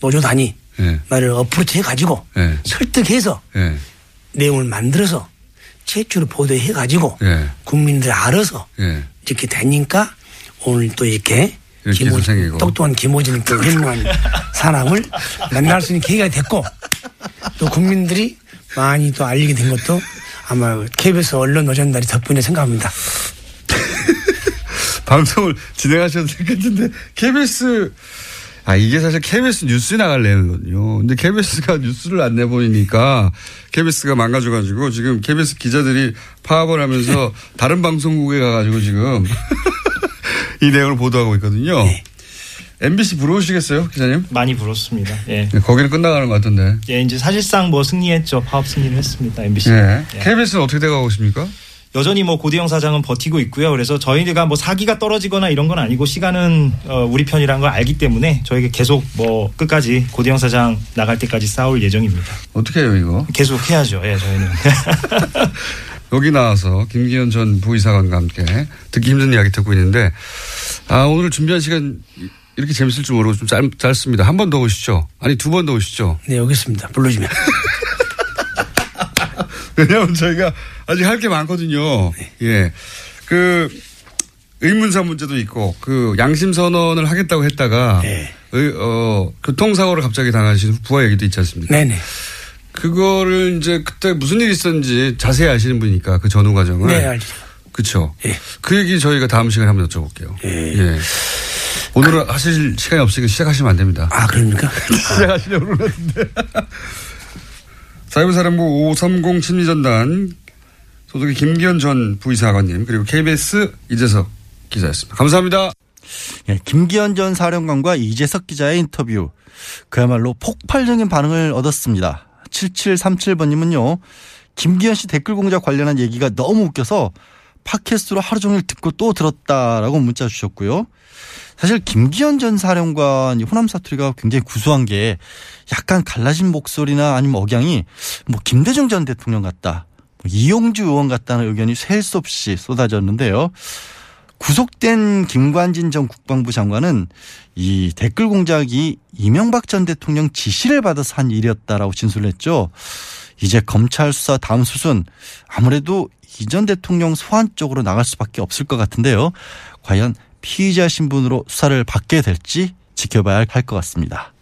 Speaker 5: 노조단이
Speaker 3: 예.
Speaker 5: 나를 어프로치 해가지고
Speaker 3: 예.
Speaker 5: 설득해서
Speaker 3: 예.
Speaker 5: 내용을 만들어서 최초로 보도해가지고
Speaker 3: 예.
Speaker 5: 국민들 알아서
Speaker 3: 예.
Speaker 5: 이렇게 되니까 오늘 또 이렇게 김호-. 똑똑한 김호진 또 훌륭한 사람을 만날 수 있는 기회가 됐고 또 국민들이 많이 또 알리게 된 것도 아마 KBS 언론 노전날이 덕분에 생각합니다.
Speaker 3: 방송을 진행하셔도 되겠는데 KBS 아 이게 사실 KBS 뉴스에 나갈 내용이거든요. 근데 KBS가 뉴스를 안 내보니까 KBS가 망가져가지고 지금 KBS 기자들이 파업을 하면서 다른 방송국에 가가지고 지금 이 내용을 보도하고 있거든요. MBC 부러우시겠어요, 기자님?
Speaker 4: 많이 불었습니다. 예.
Speaker 3: 네, 거기는 끝나가는 것 같은데.
Speaker 4: 예, 이제 사실상 뭐 승리했죠. 파업 승리를 했습니다. MBC.
Speaker 3: 예. KBS는 어떻게 돼가고 있습니까?
Speaker 4: 여전히 뭐 고대영 사장은 버티고 있고요. 그래서 저희가 뭐 사기가 떨어지거나 이런 건 아니고 시간은 어, 우리 편이라는 걸 알기 때문에 저희가 계속 뭐 끝까지 고대영 사장 나갈 때까지 싸울 예정입니다.
Speaker 3: 어떻게 해요, 이거?
Speaker 4: 계속 해야죠. 예, 저희는.
Speaker 3: 여기 나와서 김기현 전 부의사관과 함께 듣기 힘든 이야기 듣고 있는데 아 오늘 준비한 시간 이렇게 재밌을 줄 모르고 좀 짧, 짧습니다. 한 번 더 오시죠. 아니 두 번 더 오시죠.
Speaker 5: 네, 여기 있습니다. 불러주면.
Speaker 3: 왜냐하면 저희가 아직 할 게 많거든요. 예. 그 의문사 문제도 있고 그 양심 선언을 하겠다고 했다가
Speaker 5: 네.
Speaker 3: 의- 어, 교통사고를 갑자기 당하신 부하 얘기도 있지 않습니까?
Speaker 5: 네네.
Speaker 3: 그거를 이제 그때 무슨 일이 있었는지 자세히 아시는 분이니까 그 전후 과정을.
Speaker 5: 네, 알죠.
Speaker 3: 그렇죠.
Speaker 5: 예.
Speaker 3: 그 얘기 저희가 다음 시간에 한번 여쭤볼게요.
Speaker 5: 예.
Speaker 3: 예. 오늘은 하실 시간이 없으니까 시작하시면 안 됩니다.
Speaker 5: 아, 그럽니까?
Speaker 3: 시작하시려고 그러는데. 사회부사령부 530 심리전단 소속의 김기현 전 부의사관님 그리고 KBS 이재석 기자였습니다. 감사합니다.
Speaker 2: 예, 김기현 전 사령관과 이재석 기자의 인터뷰. 그야말로 폭발적인 반응을 얻었습니다. 7737번님은요, 김기현 씨 댓글 공작 관련한 얘기가 너무 웃겨서 팟캐스트로 하루 종일 듣고 또 들었다라고 문자 주셨고요. 사실 김기현 전 사령관 이 호남 사투리가 굉장히 구수한 게 약간 갈라진 목소리나 아니면 억양이 뭐 김대중 전 대통령 같다. 뭐 이용주 의원 같다는 의견이 셀 수 없이 쏟아졌는데요. 구속된 김관진 전 국방부 장관은 이 댓글 공작이 이명박 전 대통령 지시를 받아서 한 일이었다라고 진술을 했죠. 이제 검찰 수사 다음 수순 아무래도 이전 대통령 소환 쪽으로 나갈 수밖에 없을 것 같은데요. 과연 피의자 신분으로 수사를 받게 될지 지켜봐야 할 것 같습니다.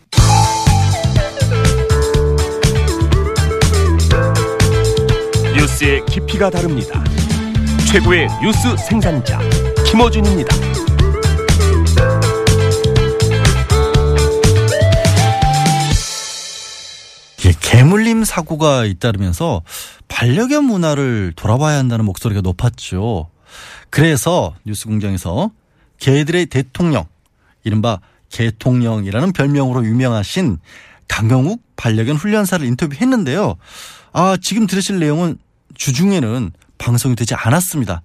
Speaker 6: 뉴스의 깊이가 다릅니다. 최고의 뉴스 생산자 김어준입니다.
Speaker 2: 개물림 사고가 잇따르면서 반려견 문화를 돌아봐야 한다는 목소리가 높았죠. 그래서 뉴스 공장에서 개들의 대통령, 이른바 개통령이라는 별명으로 유명하신 강영욱 반려견 훈련사를 인터뷰했는데요. 아, 지금 들으실 내용은 주중에는 방송이 되지 않았습니다.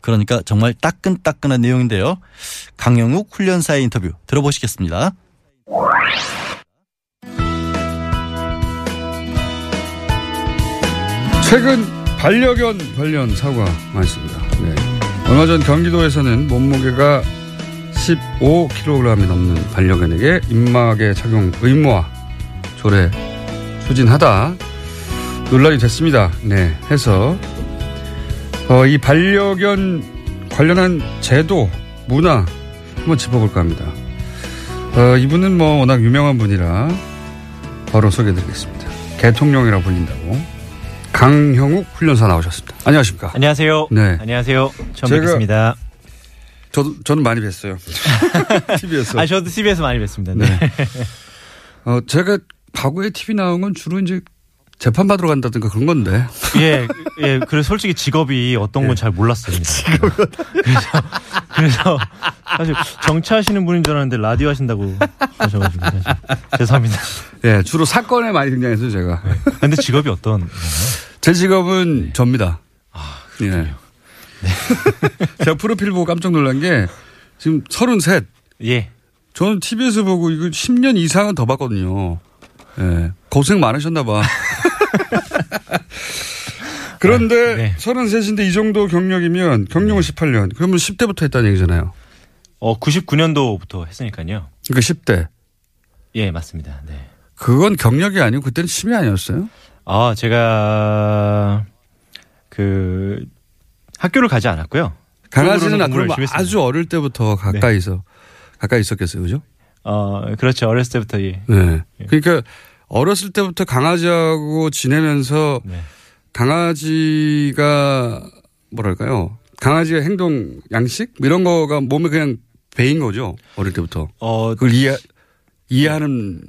Speaker 2: 그러니까 정말 따끈따끈한 내용인데요. 강영욱 훈련사의 인터뷰 들어보시겠습니다.
Speaker 3: 최근 반려견 관련 사고가 많습니다. 네. 얼마 전 경기도에서는 몸무게가 15kg이 넘는 반려견에게 입막에 착용 의무화 조례 추진하다 논란이 됐습니다. 네, 해서 어, 이 반려견 관련한 제도 문화 한번 짚어볼까 합니다. 어, 이분은 뭐 워낙 유명한 분이라 바로 소개해드리겠습니다. 개통령이라고 불린다고 강형욱 훈련사 나오셨습니다. 안녕하십니까?
Speaker 7: 안녕하세요.
Speaker 3: 네.
Speaker 7: 안녕하세요. 처음 뵙겠습니다.
Speaker 3: 저도 저는 많이 뵀어요. TV에서.
Speaker 7: 아, 저도 CBS 많이 뵀습니다. 네.
Speaker 3: 어, 제가 과거에 TV 나온 건 주로 이제 재판 받으러 간다든가 그런 건데.
Speaker 7: 예, 예. 그래서 솔직히 직업이 어떤 건 잘 몰랐습니다. 그래서, 그래서 사실 정치하시는 분인 줄 알았는데 라디오 하신다고 하셔가지고 사실 죄송합니다.
Speaker 3: 예, 주로 사건에 많이 등장했어요, 제가.
Speaker 7: 근데 직업이 어떤?
Speaker 3: 제 직업은 접니다. 예. 제가 프로필 보고 깜짝 놀란 게 지금 33.
Speaker 7: 예.
Speaker 3: 저는 TV에서 보고 이거 10년 이상은 더 봤거든요. 예. 고생 많으셨나 봐. 그런데
Speaker 7: 아, 네.
Speaker 3: 33인데 이 정도 경력이면 경력은 18년. 그러면 10대부터 했다는 얘기잖아요.
Speaker 7: 어, 99년도부터 했으니까요.
Speaker 3: 그러니까 10대.
Speaker 7: 예, 맞습니다. 네.
Speaker 3: 그건 경력이 아니고 그때는 취미 아니었어요?
Speaker 7: 아, 제가 그 학교를 가지 않았고요.
Speaker 3: 강아지는 그럼. 아주 어릴 때부터 가까이서 가까이 있었겠어요, 그죠?
Speaker 7: 어, 그렇죠. 어렸을 때부터 예.
Speaker 3: 네. 그러니까 어렸을 때부터 강아지하고 지내면서
Speaker 7: 네.
Speaker 3: 강아지가 뭐랄까요? 강아지의 행동 양식 뭐 이런 거가 몸에 그냥 배인 거죠. 어릴 때부터
Speaker 7: 어,
Speaker 3: 그걸 이해 이해하는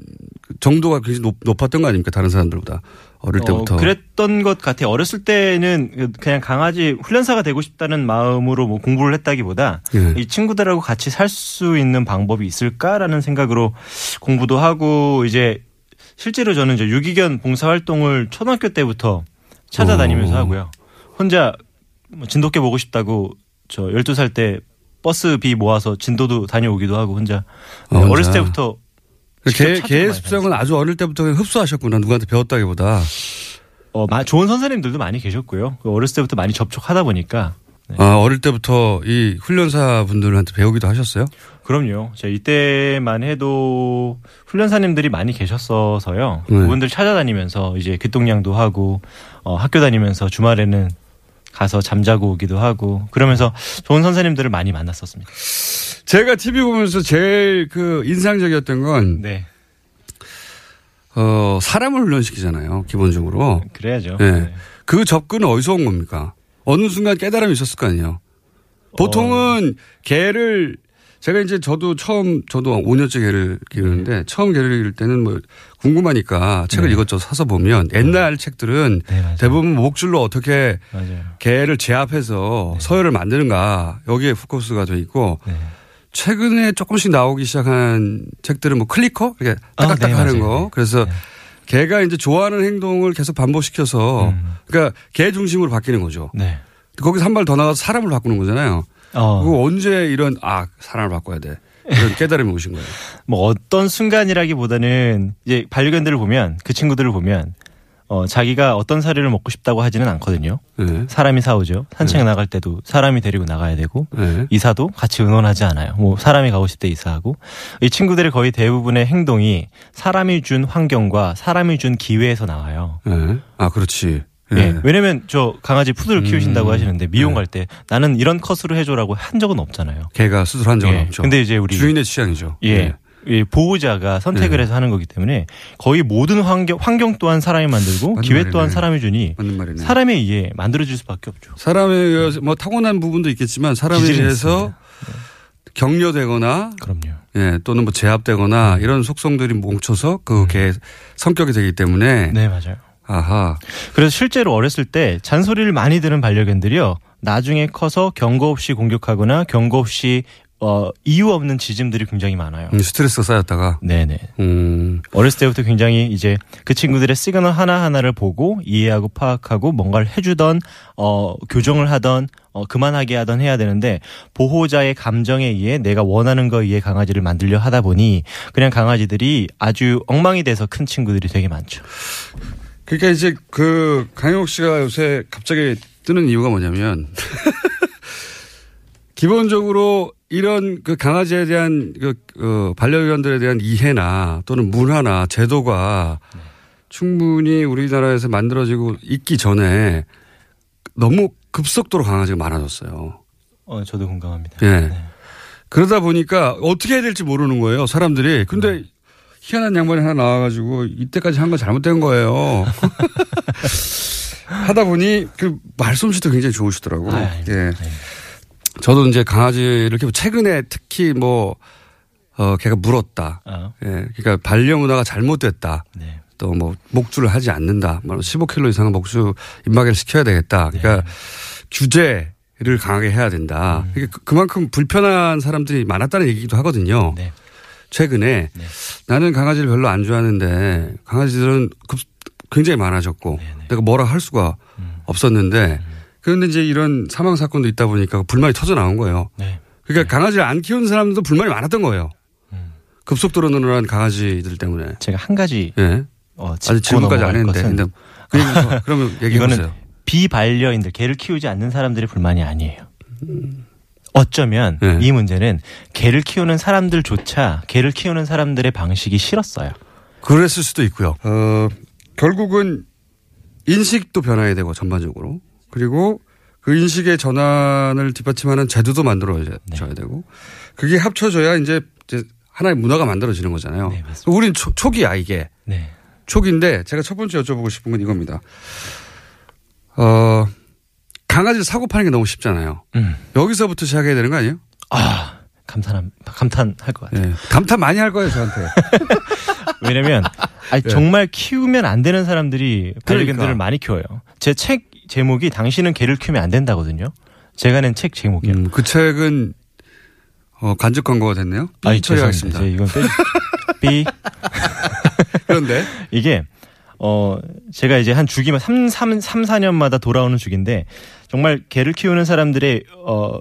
Speaker 3: 그 정도가 굉장히 높, 높았던 거 아닙니까? 다른 사람들보다 어릴 때부터.
Speaker 7: 어, 그랬던 것 같아요. 어렸을 때는 그 그냥 강아지 훈련사가 되고 싶다는 마음으로 뭐 공부를 했다기보다
Speaker 3: 예.
Speaker 7: 이 친구들하고 같이 살 수 있는 방법이 있을까라는 생각으로 공부도 하고 이제 실제로 저는 이제 유기견 봉사 활동을 초등학교 때부터 찾아다니면서
Speaker 3: 오.
Speaker 7: 하고요. 혼자 뭐 진돗개 보고 싶다고 저 12살 때 버스비 모아서 진도도 다녀오기도 하고 혼자
Speaker 3: 어, 혼자.
Speaker 7: 어렸을 때부터
Speaker 3: 개, 개의 습성은 아주 어릴 때부터 흡수하셨구나. 누구한테 배웠다기보다.
Speaker 7: 어, 마- 좋은 선생님들도 많이 계셨고요. 그 어렸을 때부터 많이 접촉하다 보니까. 네.
Speaker 3: 아, 어릴 때부터 이 훈련사 분들한테 배우기도 하셨어요?
Speaker 7: 그럼요. 제가 이때만 해도 훈련사님들이 많이 계셨어서요.
Speaker 3: 네.
Speaker 7: 그분들 찾아다니면서 이제 귀동냥도 하고, 어, 학교 다니면서 주말에는 가서 잠자고 오기도 하고, 그러면서 좋은 선생님들을 많이 만났었습니다.
Speaker 3: 제가 TV 보면서 제일 그 인상적이었던 건,
Speaker 7: 네.
Speaker 3: 어, 사람을 훈련시키잖아요. 기본적으로.
Speaker 7: 그래야죠.
Speaker 3: 네.
Speaker 7: 네.
Speaker 3: 그 접근은 어디서 온 겁니까? 어느 순간 깨달음이 있었을 거 아니에요. 보통은 개를 제가 이제 저도 처음 저도 5년째 개를 기르는데 처음 개를 기를 때는 뭐 궁금하니까 책을
Speaker 7: 네.
Speaker 3: 이것저것 사서 보면 옛날 책들은
Speaker 7: 네.
Speaker 3: 대부분 목줄로 어떻게
Speaker 7: 맞아요.
Speaker 3: 개를 제압해서 서열을 만드는가 여기에 포커스가 돼 있고
Speaker 7: 네.
Speaker 3: 최근에 조금씩 나오기 시작한 책들은 뭐 클리커 이렇게
Speaker 7: 아,
Speaker 3: 딱딱딱
Speaker 7: 네,
Speaker 3: 하는. 거
Speaker 7: 네.
Speaker 3: 그래서
Speaker 7: 네.
Speaker 3: 개가 이제 좋아하는 행동을 계속 반복시켜서
Speaker 7: 음.
Speaker 3: 그러니까 개 중심으로 바뀌는 거죠.
Speaker 7: 네.
Speaker 3: 거기서 한 발 더 나가서 사람을 바꾸는 거잖아요.
Speaker 7: 어,
Speaker 3: 그거 언제 이런 아 사람을 바꿔야 돼 이런 깨달음이 오신 거예요.
Speaker 7: 뭐 어떤 순간이라기보다는 이제 반려견들을 보면 그 친구들을 보면 어, 자기가 어떤 사료를 먹고 싶다고 하지는 않거든요.
Speaker 3: 네.
Speaker 7: 사람이 사오죠. 산책 나갈 때도 사람이 데리고 나가야 되고
Speaker 3: 네.
Speaker 7: 이사도 같이 응원하지 않아요. 뭐 사람이 가고 때 이사하고 이 친구들의 거의 대부분의 행동이 사람이 준 환경과 사람이 준 기회에서 나와요.
Speaker 3: 네. 아 그렇지.
Speaker 7: 예.
Speaker 3: 네.
Speaker 7: 왜냐면 저 강아지 푸드를 키우신다고
Speaker 3: 음.
Speaker 7: 하시는데 미용
Speaker 3: 네.
Speaker 7: 갈때 나는 이런 컷으로 해줘라고 한 적은 없잖아요.
Speaker 3: 개가 수술한 적은
Speaker 7: 예.
Speaker 3: 없죠.
Speaker 7: 근데 이제 우리
Speaker 3: 주인의 취향이죠.
Speaker 7: 예.
Speaker 3: 네.
Speaker 7: 이 보호자가 선택을
Speaker 3: 네.
Speaker 7: 해서 하는 거기 때문에 거의 모든 환경 환경 또한 사람이 만들고 기회
Speaker 3: 말이네.
Speaker 7: 또한 사람이 주니. 사람에 의해 만들어질 수밖에 없죠.
Speaker 3: 사람에 의해서 뭐 타고난 부분도 있겠지만 사람에 의해서 격려되거나
Speaker 7: 그럼요.
Speaker 3: 예, 또는 뭐 제압되거나 이런 속성들이 뭉쳐서 그개 성격이 되기 때문에
Speaker 7: 네 맞아요.
Speaker 3: 아하
Speaker 7: 그래서 실제로 어렸을 때 잔소리를 많이 들은 반려견들이요. 나중에 커서 경고 없이 공격하거나 경고 없이 어, 이유 없는 짖음들이 굉장히 많아요.
Speaker 3: 음, 스트레스가 쌓였다가
Speaker 7: 네네.
Speaker 3: 음
Speaker 7: 어렸을 때부터 굉장히 이제 그 친구들의 시그널 하나하나를 보고 이해하고 파악하고 뭔가를 해주던, 어, 교정을 하던, 어, 그만하게 하던 해야 되는데 보호자의 감정에 의해 내가 원하는 거에 의해 강아지를 만들려 하다 보니 그냥 강아지들이 아주 엉망이 돼서 큰 친구들이 되게 많죠.
Speaker 3: 그러니까 이제 그 강영욱 씨가 요새 갑자기 뜨는 이유가 뭐냐면 기본적으로 이런 그 강아지에 대한 그, 그 반려견들에 대한 이해나 또는 문화나 제도가 충분히 우리나라에서 만들어지고 있기 전에 너무 급속도로 강아지가 많아졌어요.
Speaker 7: 어, 저도 공감합니다.
Speaker 3: 예.
Speaker 7: 네.
Speaker 3: 그러다 보니까 어떻게 해야 될지 모르는 거예요, 사람들이. 근데
Speaker 7: 네.
Speaker 3: 희한한 양반이 하나 나와가지고 이때까지 한 거 잘못된 거예요. 하다 보니 그 말솜씨도 굉장히 좋으시더라고.
Speaker 7: 아유,
Speaker 3: 예. 저도 이제 강아지를 이렇게 최근에 특히 뭐, 어, 걔가 물었다.
Speaker 7: 아,
Speaker 3: 예. 그러니까 반려 문화가 잘못됐다.
Speaker 7: 네.
Speaker 3: 또뭐 목줄을 하지 않는다. 뭐 15kg 이상은 목줄 입마개를 시켜야 되겠다. 그러니까
Speaker 7: 네.
Speaker 3: 규제를 강하게 해야 된다.
Speaker 7: 음.
Speaker 3: 이게 그- 그만큼 불편한 사람들이 많았다는 얘기도 하거든요.
Speaker 7: 네.
Speaker 3: 최근에
Speaker 7: 네.
Speaker 3: 나는 강아지를 별로 안 좋아하는데 강아지들은 급- 굉장히 많아졌고 내가 뭐라 할 수가
Speaker 7: 음.
Speaker 3: 없었는데 그런데 이제 이런 사망 사건도 있다 보니까 불만이 터져 나온 거예요.
Speaker 7: 네.
Speaker 3: 그러니까 강아지를 안 키우는 사람들도 불만이 많았던 거예요.
Speaker 7: 음.
Speaker 3: 급속도로 늘어난 강아지들 때문에.
Speaker 7: 제가 한 가지
Speaker 3: 예.
Speaker 7: 어,
Speaker 3: 아직 질문까지 안 했는데.
Speaker 7: 것은
Speaker 3: 근데 그러면, 얘기해 보세요.
Speaker 7: 비반려인들 개를 키우지 않는 사람들의 불만이 아니에요. 어쩌면
Speaker 3: 네.
Speaker 7: 이 문제는 개를 키우는 사람들조차 개를 키우는 사람들의 방식이 싫었어요.
Speaker 3: 그랬을 수도 있고요. 어, 결국은 인식도 변화해야 되고 전반적으로 그리고 그 인식의 전환을 뒷받침하는 제도도 만들어져야
Speaker 7: 네.
Speaker 3: 되고 그게 합쳐져야 이제, 하나의 문화가 만들어지는 거잖아요.
Speaker 7: 네, 맞습니다.
Speaker 3: 우린 초, 초기야 이게
Speaker 7: 네.
Speaker 3: 초기인데 제가 첫 번째 여쭤보고 싶은 건 이겁니다. 어, 강아지를 사고 파는 게 너무 쉽잖아요.
Speaker 7: 음.
Speaker 3: 여기서부터 시작해야 되는 거 아니에요?
Speaker 7: 아 감탄 감탄할 것 같아요.
Speaker 3: 예. 감탄 많이 할 거예요 저한테.
Speaker 7: 왜냐면 아니,
Speaker 3: 예.
Speaker 7: 정말 키우면 안 되는 사람들이 반려견들을
Speaker 3: 그러니까.
Speaker 7: 많이 키워요. 제 책 제목이 당신은 개를 키우면 안 된다거든요. 제가 낸 책 제목이요.
Speaker 3: 음, 그 책은 어, 간접 광고가 됐네요. 삐
Speaker 7: 아이,
Speaker 3: 처리하겠습니다.
Speaker 7: 이건 빼. 삐.
Speaker 3: 그런데
Speaker 7: 이게 어 제가 이제 한 주기만 3, 3, 3 4년마다 돌아오는 주기인데 정말 개를 키우는 사람들의 어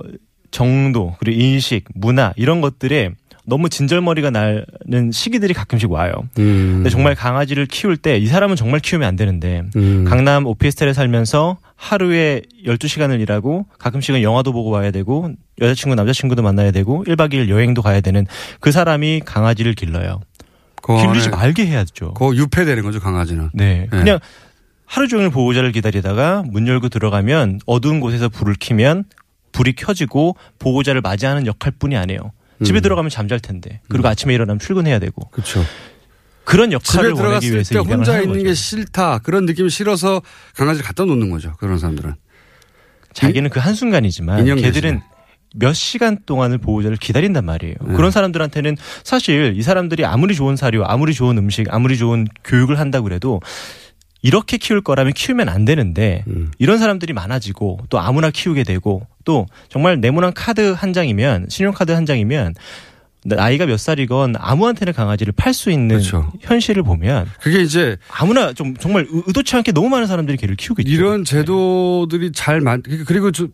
Speaker 7: 정도 그리고 인식, 문화 이런 것들에 너무 진절머리가 나는 시기들이 가끔씩 와요.
Speaker 3: 음,
Speaker 7: 근데 정말 강아지를 키울 때 이 사람은 정말 키우면 안 되는데
Speaker 3: 음,
Speaker 7: 강남 오피스텔에 살면서 하루에 12시간을 일하고 가끔씩은 영화도 보고 와야 되고 여자친구 남자친구도 만나야 되고 1박 2일 여행도 가야 되는 그 사람이 강아지를 길러요.
Speaker 3: 안에
Speaker 7: 말게 해야죠.
Speaker 3: 그 유폐되는 거죠 강아지는.
Speaker 7: 네.
Speaker 3: 네.
Speaker 7: 그냥 하루 종일 보호자를 기다리다가 문 열고 들어가면 어두운 곳에서 불을 켜면 불이 켜지고 보호자를 맞이하는 역할 뿐이 아니에요. 집에
Speaker 3: 음.
Speaker 7: 들어가면 잠잘 텐데. 그리고 아침에 일어나면 출근해야 되고.
Speaker 3: 그렇죠.
Speaker 7: 그런
Speaker 3: 집에
Speaker 7: 역할을 원하기
Speaker 3: 들어갔을
Speaker 7: 위해서
Speaker 3: 때 혼자 있는
Speaker 7: 거죠.
Speaker 3: 게 싫다 그런 느낌이 싫어서 강아지를 갖다 놓는 거죠. 그런 사람들은.
Speaker 7: 자기는 그 한순간이지만 걔들은. 몇 시간 동안을 보호자를 기다린단 말이에요.
Speaker 3: 네.
Speaker 7: 그런 사람들한테는 사실 이 사람들이 아무리 좋은 사료, 아무리 좋은 음식, 아무리 좋은 교육을 한다고 그래도 이렇게 키울 거라면 키우면 안 되는데
Speaker 3: 음.
Speaker 7: 이런 사람들이 많아지고 또 아무나 키우게 되고 또 정말 네모난 카드 한 장이면 신용카드 한 장이면 나이가 몇 살이건 아무한테나 강아지를 팔 수 있는
Speaker 3: 그렇죠.
Speaker 7: 현실을 보면
Speaker 3: 그게 이제
Speaker 7: 아무나 좀 정말 의- 의도치 않게 너무 많은 사람들이 개를 키우고 있죠.
Speaker 3: 이런 제도들이 잘 만, 그리고 저,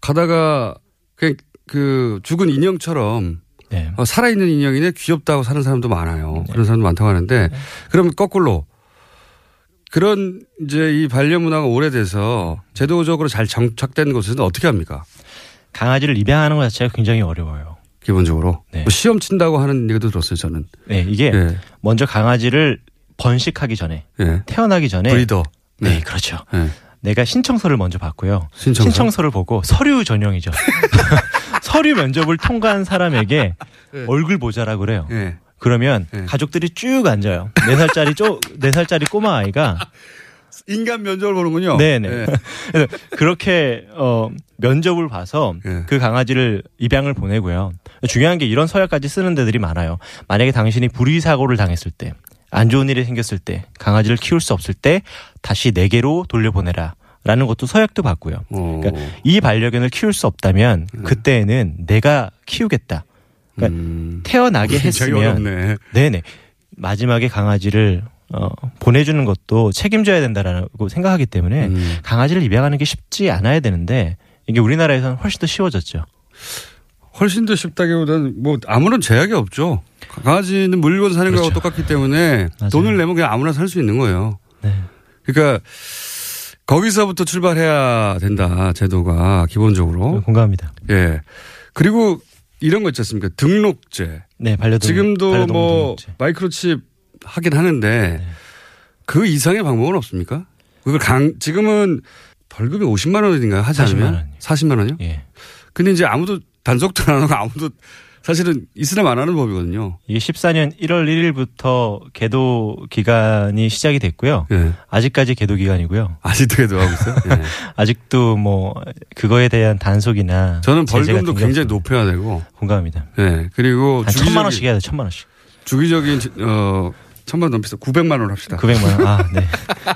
Speaker 3: 가다가 그냥 그 죽은 인형처럼
Speaker 7: 네.
Speaker 3: 어, 살아있는 인형이네 귀엽다고 사는 사람도 많아요. 그런 사람도 많다고 하는데 그러면 거꾸로 그런 이제 이 반려 문화가 오래돼서 제도적으로 잘 정착된 곳은 어떻게 합니까?
Speaker 7: 강아지를 입양하는 것 자체가 굉장히 어려워요.
Speaker 3: 기본적으로
Speaker 7: 네.
Speaker 3: 뭐 시험 친다고 하는 얘기도 들었어요. 저는
Speaker 7: 네, 이게
Speaker 3: 예,
Speaker 7: 먼저 강아지를 번식하기 전에
Speaker 3: 예.
Speaker 7: 태어나기 전에
Speaker 3: 브리더.
Speaker 7: 네,
Speaker 3: 네.
Speaker 7: 그렇죠.
Speaker 3: 예.
Speaker 7: 내가 신청서를 먼저 받고요.
Speaker 3: 신청서?
Speaker 7: 를 보고 서류 전형이죠. 서류 면접을 통과한 사람에게 얼굴 보자라고 그래요.
Speaker 3: 예.
Speaker 7: 그러면
Speaker 3: 네.
Speaker 7: 가족들이 쭉 앉아요. 네 살짜리 쪼네 살짜리 꼬마 아이가
Speaker 3: 인간 면접을 보는군요.
Speaker 7: 네네.
Speaker 3: 예.
Speaker 7: 그래서 그렇게 어 면접을 봐서
Speaker 3: 예.
Speaker 7: 그 강아지를 입양을 보내고요. 중요한 게 이런 서약까지 쓰는 데들이 많아요. 만약에 당신이 불의 사고를 당했을 때, 안 좋은 일이 생겼을 때, 강아지를 키울 수 없을 때 다시 내게로 돌려보내라. 라는 것도 서약도 받고요.
Speaker 3: 어.
Speaker 7: 그러니까 이 반려견을 키울 수 없다면 그때는 내가 키우겠다. 그러니까
Speaker 3: 음.
Speaker 7: 태어나게 했으면
Speaker 3: 어렵네.
Speaker 7: 네네 마지막에 강아지를 어, 보내주는 것도 책임져야 된다라고 생각하기 때문에
Speaker 3: 음.
Speaker 7: 강아지를 입양하는 게 쉽지 않아야 되는데 이게 우리나라에서는 훨씬 더 쉬워졌죠.
Speaker 3: 훨씬 더 쉽다기보다는 뭐 아무런 제약이 없죠. 강아지는 물건 사는 거하고
Speaker 7: 그렇죠.
Speaker 3: 똑같기 때문에
Speaker 7: 맞아요.
Speaker 3: 돈을 내면 그냥 아무나 살 수 있는 거예요.
Speaker 7: 네.
Speaker 3: 그러니까 거기서부터 출발해야 된다 제도가 기본적으로
Speaker 7: 공감합니다.
Speaker 3: 예 그리고 이런 거 있지 않습니까 등록제
Speaker 7: 네 반려동
Speaker 3: 지금도 뭐
Speaker 7: 등록제.
Speaker 3: 마이크로칩 하긴 하는데
Speaker 7: 네.
Speaker 3: 그 이상의 방법은 없습니까? 그걸 강 지금은 벌금이 50만 원인가요? 하지
Speaker 7: 40만
Speaker 3: 않으면
Speaker 7: 원이요.
Speaker 3: 40만 원이요?
Speaker 7: 예.
Speaker 3: 근데 이제 아무도 단속도 안 하고 아무도 사실은 있으나 안 하는 법이거든요.
Speaker 7: 이게 14년 1월 1일부터 계도 기간이 시작이 됐고요.
Speaker 3: 예.
Speaker 7: 아직까지 계도 기간이고요.
Speaker 3: 아직도 계도 하고 있어요. 예.
Speaker 7: 아직도 뭐 그거에 대한 단속이나
Speaker 3: 저는 벌금도
Speaker 7: 굉장히
Speaker 3: 높여야 되고,
Speaker 7: 공감합니다.
Speaker 3: 예. 그리고
Speaker 7: 한 천만 원씩
Speaker 3: 주기적인,
Speaker 7: 해야 돼. 천만 원씩.
Speaker 3: 주기적인, 어, 천만 비싸. 900만 원 합시다.
Speaker 7: 900만 원. 아, 네.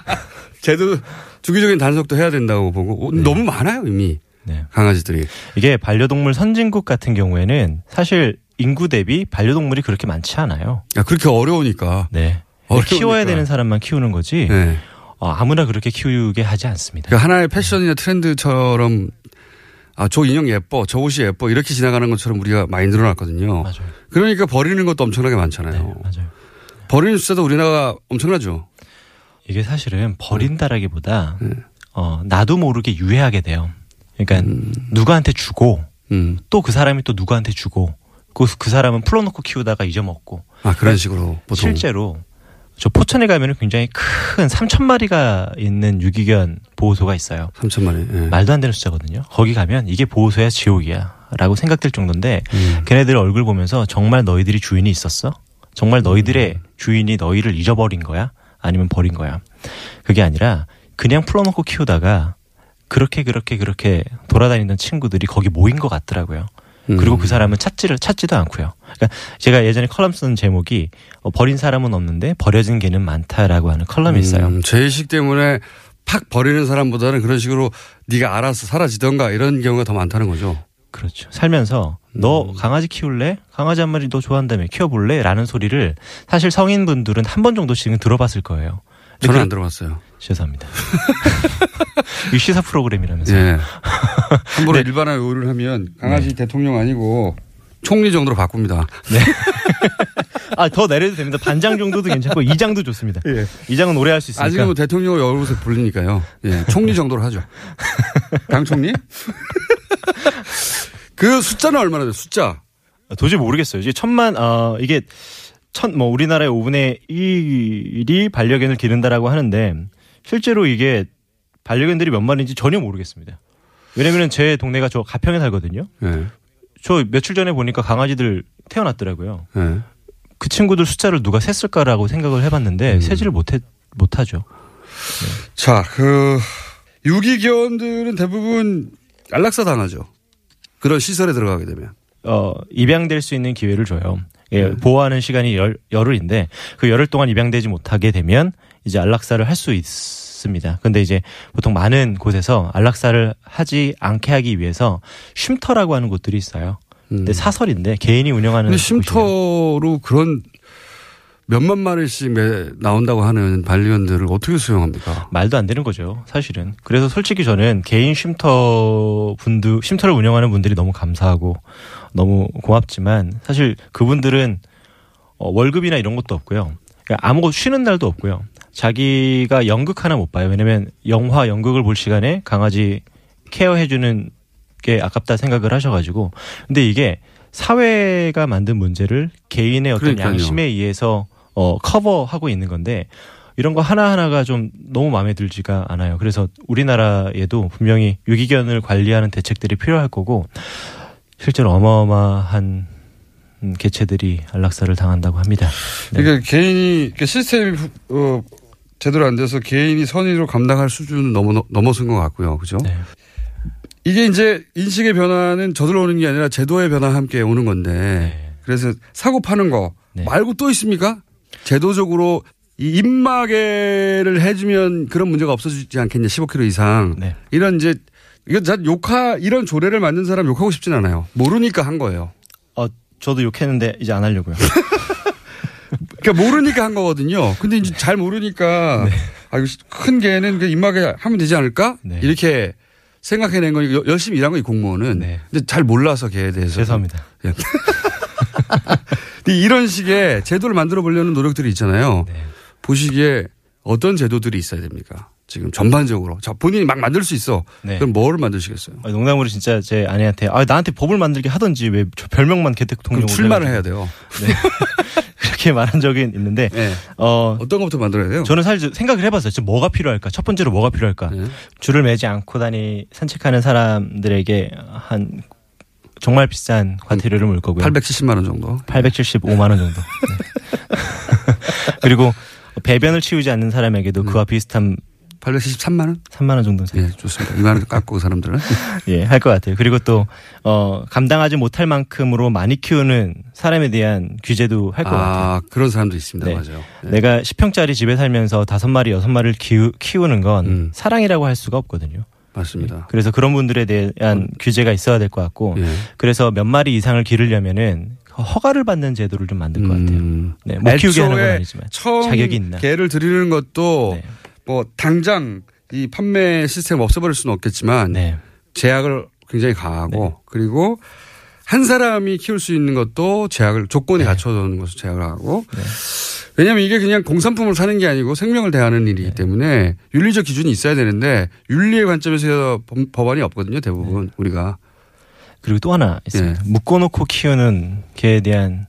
Speaker 3: 제도 주기적인 단속도 해야 된다고 보고, 어, 너무 많아요, 이미.
Speaker 7: 네.
Speaker 3: 강아지들이.
Speaker 7: 이게 반려동물 선진국 같은 경우에는 사실 인구 대비 반려동물이 그렇게 많지 않아요.
Speaker 3: 야, 그렇게 어려우니까.
Speaker 7: 네.
Speaker 3: 어려우니까.
Speaker 7: 키워야 되는 사람만 키우는 거지
Speaker 3: 예.
Speaker 7: 어, 아무나 그렇게 키우게 하지 않습니다.
Speaker 3: 그 하나의 패션이나 트렌드처럼, 아, 저 인형 예뻐, 저 옷이 예뻐, 이렇게 지나가는 것처럼 우리가 많이 늘어났거든요.
Speaker 7: 맞아요.
Speaker 3: 그러니까 버리는 것도 엄청나게
Speaker 7: 네,
Speaker 3: 많잖아요.
Speaker 7: 맞아요.
Speaker 3: 버리는 숫자도 우리나라가 엄청나죠.
Speaker 7: 이게 사실은 버린다라기보다
Speaker 3: 네.
Speaker 7: 어, 나도 모르게 유해하게 돼요. 그러니까
Speaker 3: 음.
Speaker 7: 누구한테 주고
Speaker 3: 음.
Speaker 7: 또그 사람이 또 누구한테 주고 그, 그 사람은 풀어놓고 키우다가 잊어먹고
Speaker 3: 아, 그런 식으로 보통.
Speaker 7: 실제로 저 포천에 가면은 굉장히 큰 3천 마리가 있는 유기견 보호소가 있어요.
Speaker 3: 3천만 원. 예.
Speaker 7: 말도 안 되는 숫자거든요. 거기 가면 이게 보호소야 지옥이야. 라고 생각될 정도인데
Speaker 3: 음.
Speaker 7: 걔네들 얼굴 보면서 정말 너희들이 주인이 있었어? 정말 너희들의
Speaker 3: 음.
Speaker 7: 주인이 너희를 잊어버린 거야? 아니면 버린 거야? 그게 아니라 그냥 풀어놓고 키우다가 그렇게 그렇게 그렇게 돌아다니던 친구들이 거기 모인 것 같더라고요. 그리고
Speaker 3: 음.
Speaker 7: 그 사람은 찾지를 찾지도 않고요. 그러니까 제가 예전에 컬럼 쓴 제목이 어, 버린 사람은 없는데 버려진 개는 많다라고 하는 컬럼이 있어요.
Speaker 3: 음, 죄의식 때문에 팍 버리는 사람보다는 그런 식으로 네가 알아서 사라지던가 이런 경우가 더 많다는 거죠.
Speaker 7: 그렇죠. 살면서
Speaker 3: 음.
Speaker 7: 너 강아지 키울래? 강아지 한 마리 너 좋아한다며 키워볼래? 라는 소리를 사실 성인분들은 한 번 정도씩은 들어봤을 거예요.
Speaker 3: 저는
Speaker 7: 그-
Speaker 3: 안 들어봤어요.
Speaker 7: 죄송합니다. 이 시사 프로그램이라면서.
Speaker 3: 예. 함부로
Speaker 7: 네.
Speaker 3: 일반화 요구를 하면 강아지 대통령 아니고 총리 정도로 바꿉니다.
Speaker 7: 아, 더 내려도 됩니다. 반장 정도도 괜찮고 이장도 좋습니다.
Speaker 3: 예.
Speaker 7: 이장은 오래 할 수 있으니까.
Speaker 3: 아직은 뭐 대통령을 여기서 불리니까요. 예. 총리 정도로 하죠. 당 총리? 그 숫자는 얼마나 돼요? 숫자.
Speaker 7: 도저히 모르겠어요. 이게 천만 어 이게 천 뭐 우리나라의 5분의 1이 반려견을 기른다라고 하는데 실제로 이게 반려견들이 몇 마리인지 전혀 모르겠습니다. 왜냐면은 제 동네가 저 가평에 살거든요.
Speaker 3: 예.
Speaker 7: 저 며칠 전에 보니까 강아지들 태어났더라고요.
Speaker 3: 예.
Speaker 7: 그 친구들 숫자를 누가 셌을까라고 생각을 해봤는데
Speaker 3: 음.
Speaker 7: 세지를 못해 못하죠.
Speaker 3: 자, 그 유기견들은 대부분 안락사 당하죠. 그런 시설에 들어가게 되면.
Speaker 7: 어 입양될 수 있는 기회를 줘요. 예,
Speaker 3: 네.
Speaker 7: 보호하는 시간이 열, 열흘인데 그 열흘 동안 입양되지 못하게 되면 이제 안락사를 할 수 있 습니다. 근데 이제 보통 많은 곳에서 안락사를 하지 않게 하기 위해서 쉼터라고 하는 곳들이 있어요. 근데 사설인데 개인이 운영하는
Speaker 3: 근데
Speaker 7: 곳이에요.
Speaker 3: 쉼터로 그런 몇만 마리씩 매, 나온다고 하는 반려견들을 어떻게 수용합니까?
Speaker 7: 말도 안 되는 거죠, 사실은. 그래서 솔직히 저는 개인 쉼터 분들, 쉼터를 운영하는 분들이 너무 감사하고 너무 고맙지만 사실 그분들은 어, 월급이나 이런 것도 없고요. 그러니까 아무것도 쉬는 날도 없고요. 자기가 연극 하나 못 봐요. 왜냐면 영화, 연극을 볼 시간에 강아지 케어해주는 게 아깝다 생각을 하셔가지고. 근데 이게 사회가 만든 문제를 개인의 어떤
Speaker 3: 그러니까요.
Speaker 7: 양심에 의해서 어, 커버하고 있는 건데 이런 거 하나하나가 좀 너무 마음에 들지가 않아요. 그래서 우리나라에도 분명히 유기견을 관리하는 대책들이 필요할 거고 실제로 어마어마한 음, 개체들이 안락사를 당한다고 합니다. 네.
Speaker 3: 그러니까 개인이 그러니까 시스템이 어, 제대로 안 돼서 개인이 선의로 감당할 수준은 넘어 넘어선 것 같고요, 그죠?
Speaker 7: 네.
Speaker 3: 이게 이제 인식의 변화는 저절로 오는 게 아니라 제도의 변화와 함께 오는 건데
Speaker 7: 네.
Speaker 3: 그래서 사고 파는 거
Speaker 7: 네.
Speaker 3: 말고 또 있습니까? 제도적으로 이 입마개를 해주면 그런 문제가 없어지지 않겠냐 15kg 이상
Speaker 7: 네.
Speaker 3: 이런 이제 이거 자 욕하 이런 조례를 만든 사람 욕하고 싶진 않아요. 모르니까 한 거예요.
Speaker 7: 어, 저도 욕했는데 이제 안 하려고요.
Speaker 3: 그러니까 모르니까 한 거거든요. 근데 이제 잘 모르니까 아 이거 큰 개는 그 입마개 하면 되지 않을까?
Speaker 7: 네.
Speaker 3: 이렇게 생각해낸 거 여- 열심히 일한 거이 공무원은
Speaker 7: 네.
Speaker 3: 근데 잘 몰라서 개에 대해서
Speaker 7: 죄송합니다.
Speaker 3: 근데 이런 식의 제도를 만들어 보려는 노력들이 있잖아요.
Speaker 7: 네.
Speaker 3: 보시기에 어떤 제도들이 있어야 됩니까? 지금 전반적으로 자 본인이 막 만들 수 있어.
Speaker 7: 네.
Speaker 3: 그럼 뭐를 만드시겠어요?
Speaker 7: 아, 농담으로 진짜 제 아내한테 아 나한테 법을 만들게 하던지 왜저 별명만 개택통령으로
Speaker 3: 그럼 출마를 해야 돼요.
Speaker 7: 그렇게 말한 적이 있는데
Speaker 3: 네.
Speaker 7: 어
Speaker 3: 어떤 것부터 만들어야 돼요?
Speaker 7: 저는 사실 생각을 해봤어요. 지금 뭐가 필요할까? 첫 번째로 뭐가 필요할까?
Speaker 3: 네.
Speaker 7: 줄을 매지 않고 다니 산책하는 사람들에게 한 정말 비싼 과태료를 물 거고요.
Speaker 3: 870만 원 정도.
Speaker 7: 875만 원 정도. 네. 그리고 배변을 치우지 않는 사람에게도 그와 비슷한
Speaker 3: 873만 원?
Speaker 7: 3만 원 정도
Speaker 3: 예, 좋습니다. 2만 원 깎고 그 사람들은.
Speaker 7: 예, 할 것 같아요. 그리고 또, 어, 감당하지 못할 만큼으로 많이 키우는 사람에 대한 규제도 할 것 같아요.
Speaker 3: 아, 그런 사람도 있습니다.
Speaker 7: 네.
Speaker 3: 맞아요. 네.
Speaker 7: 내가 10평짜리 집에 살면서 다섯 마리, 여섯 마리를 키우, 키우 는 건
Speaker 3: 음.
Speaker 7: 사랑이라고 할 수가 없거든요.
Speaker 3: 맞습니다.
Speaker 7: 그래서 그런 분들에 대한 규제가 있어야 될 것 같고,
Speaker 3: 예.
Speaker 7: 그래서 몇 마리 이상을 기르려면은 허가를 받는 제도를 좀 만들 것 같아요.
Speaker 3: 음.
Speaker 7: 네, 못 키우게 하는 건 아니지만
Speaker 3: 처음
Speaker 7: 자격이 있나.
Speaker 3: 개를 들이는 것도
Speaker 7: 네.
Speaker 3: 뭐 당장 이 판매 시스템 없애버릴 수는 없겠지만
Speaker 7: 네.
Speaker 3: 제약을 굉장히 강하고 그리고 한 사람이 키울 수 있는 것도 제약을 조건에 갖춰놓는 것을 제약을 하고
Speaker 7: 네.
Speaker 3: 왜냐하면 이게 그냥 공산품을 사는 게 아니고 생명을 대하는
Speaker 7: 네.
Speaker 3: 일이기 때문에 윤리적 기준이 있어야 되는데 윤리의 관점에서 법- 법안이 없거든요 대부분
Speaker 7: 네.
Speaker 3: 우리가
Speaker 7: 그리고 또 하나 있습니다.
Speaker 3: 예.
Speaker 7: 묶어놓고 키우는 개에 대한 음,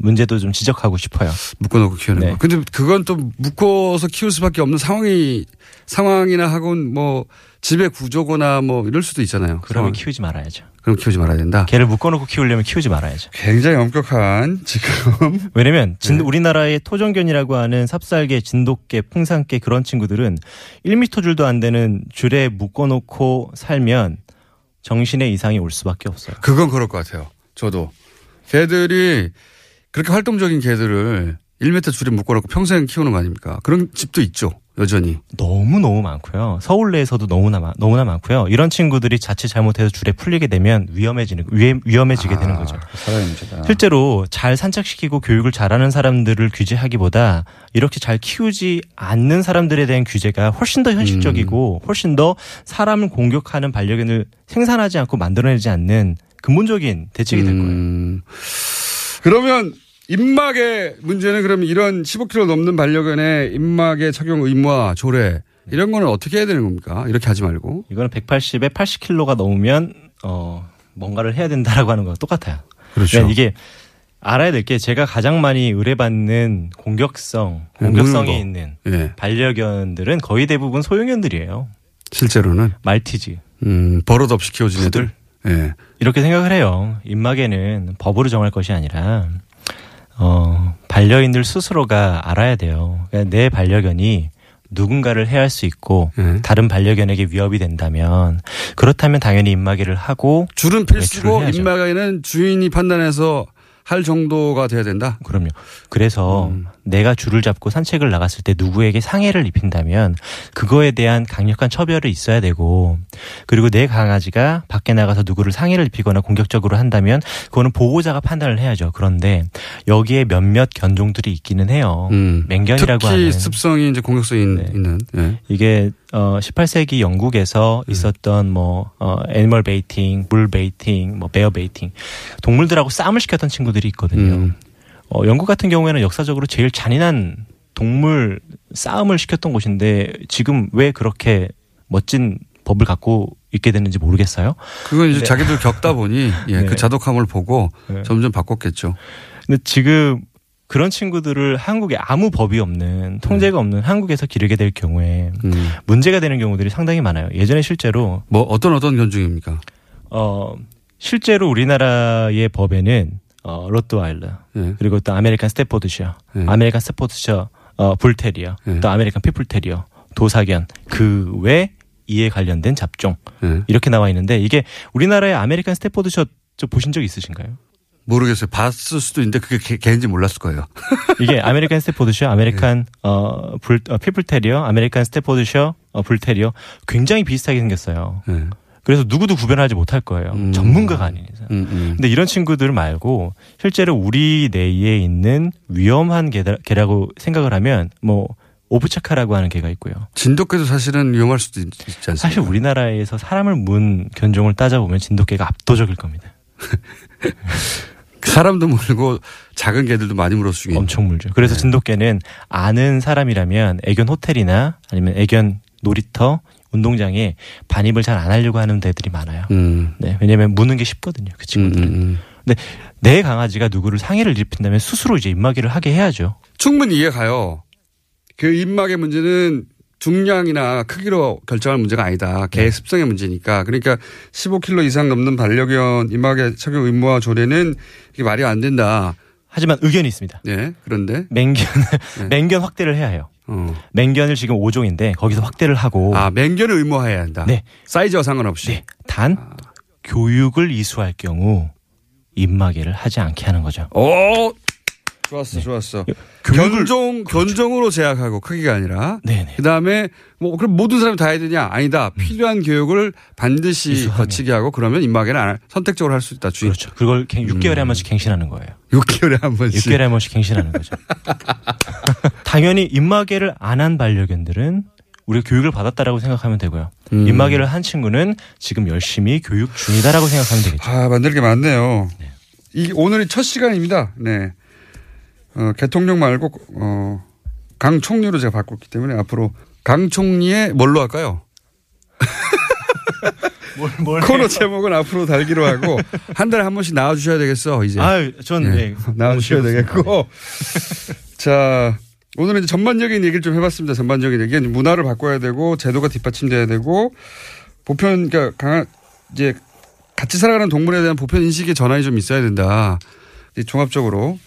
Speaker 7: 문제도 좀 지적하고 싶어요.
Speaker 3: 묶어놓고 키우는
Speaker 7: 네.
Speaker 3: 거. 근데 그건 또 묶어서 키울 수밖에 없는 상황이 상황이나 하곤 뭐 집의 구조거나 뭐 이럴 수도 있잖아요.
Speaker 7: 그러면
Speaker 3: 상황.
Speaker 7: 키우지 말아야죠.
Speaker 3: 그럼 키우지 말아야 된다.
Speaker 7: 개를 묶어놓고 키우려면 키우지 말아야죠.
Speaker 3: 굉장히 엄격한 지금
Speaker 7: 왜냐면 진-
Speaker 3: 네.
Speaker 7: 우리나라의 토종견이라고 하는 삽살개, 진돗개, 풍산개 그런 친구들은 1미터 줄도 안 되는 줄에 묶어놓고 살면 정신의 이상이 올 수밖에 없어요.
Speaker 3: 그건 그럴 것 같아요. 저도 개들이 그렇게 활동적인 개들을 1m 줄에 묶어놓고 평생 키우는 거 아닙니까? 그런 집도 있죠. 여전히.
Speaker 7: 너무 너무 많고요. 서울 내에서도 너무나 많- 너무나 많고요. 이런 친구들이 자칫 잘못해서 줄에 풀리게 되면 위험해지는 위험, 위험해지게 되는 거죠. 실제로 잘 산책시키고 교육을 잘하는 사람들을 규제하기보다 이렇게 잘 키우지 않는 사람들에 대한 규제가 훨씬 더 현실적이고 훨씬 더 사람을 공격하는 반려견을 생산하지 않고 만들어내지 않는 근본적인 대책이 될 거예요.
Speaker 3: 음, 그러면 입막의 문제는 그럼 이런 15kg 넘는 반려견의 입막의 착용 의무와 조례 이런 거는 어떻게 해야 되는 겁니까? 이렇게 하지 말고.
Speaker 7: 이거는 180에 80kg가 넘으면 어 뭔가를 해야 된다라고 하는 거랑 똑같아요.
Speaker 3: 그렇죠.
Speaker 7: 그러니까 이게 알아야 될 게 제가 가장 많이 의뢰받는 공격성,
Speaker 3: 네,
Speaker 7: 공격성이. 있는
Speaker 3: 예.
Speaker 7: 반려견들은 거의 대부분 소형견들이에요.
Speaker 3: 실제로는
Speaker 7: 말티즈,
Speaker 3: 음, 버릇 없이 키워진 애들. 예.
Speaker 7: 이렇게 생각을 해요. 입마개는 법으로 정할 것이 아니라 어, 반려인들 스스로가 알아야 돼요. 그러니까 내 반려견이 누군가를 해할 수 있고
Speaker 3: 예.
Speaker 7: 다른 반려견에게 위협이 된다면 그렇다면 당연히 입마개를 하고
Speaker 3: 줄은
Speaker 7: 네,
Speaker 3: 필수고. 입막에는 주인이 판단해서 할 정도가 돼야 된다.
Speaker 7: 그럼요. 그래서
Speaker 3: 음.
Speaker 7: 내가 줄을 잡고 산책을 나갔을 때 누구에게 상해를 입힌다면 그거에 대한 강력한 처벌이 있어야 되고 그리고 내 강아지가 밖에 나가서 누구를 상해를 입히거나 공격적으로 한다면 그거는 보호자가 판단을 해야죠. 그런데 여기에 몇몇 견종들이 있기는 해요.
Speaker 3: 음.
Speaker 7: 맹견이라고
Speaker 3: 특히
Speaker 7: 하는
Speaker 3: 습성이 이제 공격성이
Speaker 7: 네.
Speaker 3: 있는. 예.
Speaker 7: 이게 어 18세기 영국에서
Speaker 3: 음.
Speaker 7: 있었던 뭐 어, animal baiting, bull baiting, 뭐 bear baiting 동물들하고 싸움을 시켰던 친구들 이 있거든요.
Speaker 3: 음.
Speaker 7: 어, 영국 같은 경우에는 역사적으로 제일 잔인한 동물 싸움을 시켰던 곳인데 지금 왜 그렇게 멋진 법을 갖고 있게 됐는지 모르겠어요.
Speaker 3: 그건 이제
Speaker 7: 네.
Speaker 3: 자기들 겪다 보니 예,
Speaker 7: 네.
Speaker 3: 그 자독함을 보고
Speaker 7: 네.
Speaker 3: 점점 바꿨겠죠.
Speaker 7: 근데 지금 그런 친구들을 한국에 아무 법이 없는 통제가 없는 한국에서 기르게 될 경우에
Speaker 3: 음.
Speaker 7: 문제가 되는 경우들이 상당히 많아요. 예전에 실제로
Speaker 3: 뭐 어떤 어떤 견종입니까?
Speaker 7: 어 실제로 우리나라의 법에는 어 로트와일러
Speaker 3: 예.
Speaker 7: 그리고 또 아메리칸 스태퍼드셔,
Speaker 3: 네.
Speaker 7: 아메리칸 스태퍼드셔 어 불테리어,
Speaker 3: 네.
Speaker 7: 또 아메리칸 핏불테리어, 도사견 그 외 이에 관련된 잡종
Speaker 3: 예.
Speaker 7: 이렇게 나와 있는데 이게 우리나라의 아메리칸 스태퍼드셔 저 보신 적 있으신가요?
Speaker 3: 모르겠어요. 봤을 수도 있는데 그게 개- 개인지 몰랐을 거예요.
Speaker 7: 이게 아메리칸 스태퍼드셔, 아메리칸 어, 불, 어, 핏불테리어, 아메리칸 스태퍼드셔, 어, 불테리어 굉장히 비슷하게 생겼어요.
Speaker 3: 예.
Speaker 7: 그래서 누구도 구별하지 못할 거예요.
Speaker 3: 음.
Speaker 7: 전문가가 아닌 이상.
Speaker 3: 음, 음.
Speaker 7: 근데 이런 친구들 말고 실제로 우리 내에 있는 위험한 개다, 개라고 생각을 하면 뭐 오브차카라고 하는 개가 있고요.
Speaker 3: 진돗개도 사실은 위험할 수도 있, 지 않습니까?
Speaker 7: 사실 우리나라에서 사람을 문 견종을 따져보면 진돗개가 압도적일 겁니다.
Speaker 3: 사람도 물고 작은 개들도 많이 물어주긴.
Speaker 7: 엄청 물죠. 그래서
Speaker 3: 네.
Speaker 7: 진돗개는 아는 사람이라면 애견 호텔이나 아니면 애견 놀이터, 운동장에 반입을 잘 안 하려고 하는 데들이 많아요.
Speaker 3: 음.
Speaker 7: 네, 왜냐면 무는 게 쉽거든요. 그
Speaker 3: 음,
Speaker 7: 친구들은.
Speaker 3: 음, 음.
Speaker 7: 내 강아지가 누구를 상해를 입힌다면 스스로 이제 입마개를 하게 해야죠.
Speaker 3: 충분히 이해가요. 그 입막의 문제는 중량이나 크기로 결정할 문제가 아니다. 개
Speaker 7: 네.
Speaker 3: 습성의 문제니까. 그러니까 15kg 이상 넘는 반려견 입막의 착용 의무화 조례는 이게 말이 안 된다.
Speaker 7: 하지만 의견이 있습니다.
Speaker 3: 네. 그런데
Speaker 7: 맹견,
Speaker 3: 네.
Speaker 7: 맹견 확대를 해야 해요.
Speaker 3: 어.
Speaker 7: 맹견을 지금 5종인데 거기서 확대를 하고.
Speaker 3: 아 맹견을 의무화해야 한다.
Speaker 7: 네.
Speaker 3: 사이즈와 상관없이.
Speaker 7: 네. 단,
Speaker 3: 아. 교육을
Speaker 7: 이수할 경우 입마개를 하지 않게 하는 거죠.
Speaker 3: 오 좋았어 좋았어.
Speaker 7: 네.
Speaker 3: 견종 견종으로 제약하고 크기가 아니라.
Speaker 7: 네네.
Speaker 3: 그 다음에 뭐 그럼 모든 사람이 다 해야 되냐? 아니다. 필요한 교육을 반드시
Speaker 7: 음. 이수하면.
Speaker 3: 거치게 하고 그러면 안 할- 선택적으로 할 수 있다. 주인.
Speaker 7: 그렇죠. 그걸 갱- 6개월에
Speaker 3: 음.
Speaker 7: 한 번씩 갱신하는 거예요.
Speaker 3: 6개월에 한 번씩.
Speaker 7: 6개월에 한 번씩 갱신하는 거죠. 당연히 입마개를 안 한 반려견들은 우리가 교육을 받았다라고 생각하면 되고요.
Speaker 3: 음.
Speaker 7: 입마개를 한 친구는 지금 열심히 교육 중이다라고 생각하면 되겠죠.
Speaker 3: 아, 만들 게 많네요. 이 오늘이 첫 시간입니다. 네. 어, 대통령 말고 어, 강 총리로 제가 바꿨기 때문에 앞으로 강 총리의 뭘로 할까요?
Speaker 7: 뭘, 뭘
Speaker 3: 코너 제목은 앞으로 달기로 하고 한 달에 한 번씩 나와 주셔야 되겠어. 이제.
Speaker 7: 아유, 전
Speaker 3: 예.
Speaker 7: 네.
Speaker 3: 나와 주셔야 되겠고. 자, 오늘은 이제 전반적인 얘기를 좀 해봤습니다. 전반적인 얘기. 문화를 바꿔야 되고, 제도가 뒷받침돼야 되고, 보편, 그러니까 강한, 이제 같이 살아가는 동물에 대한 보편 인식의 전환이 좀 있어야 된다. 이제 종합적으로.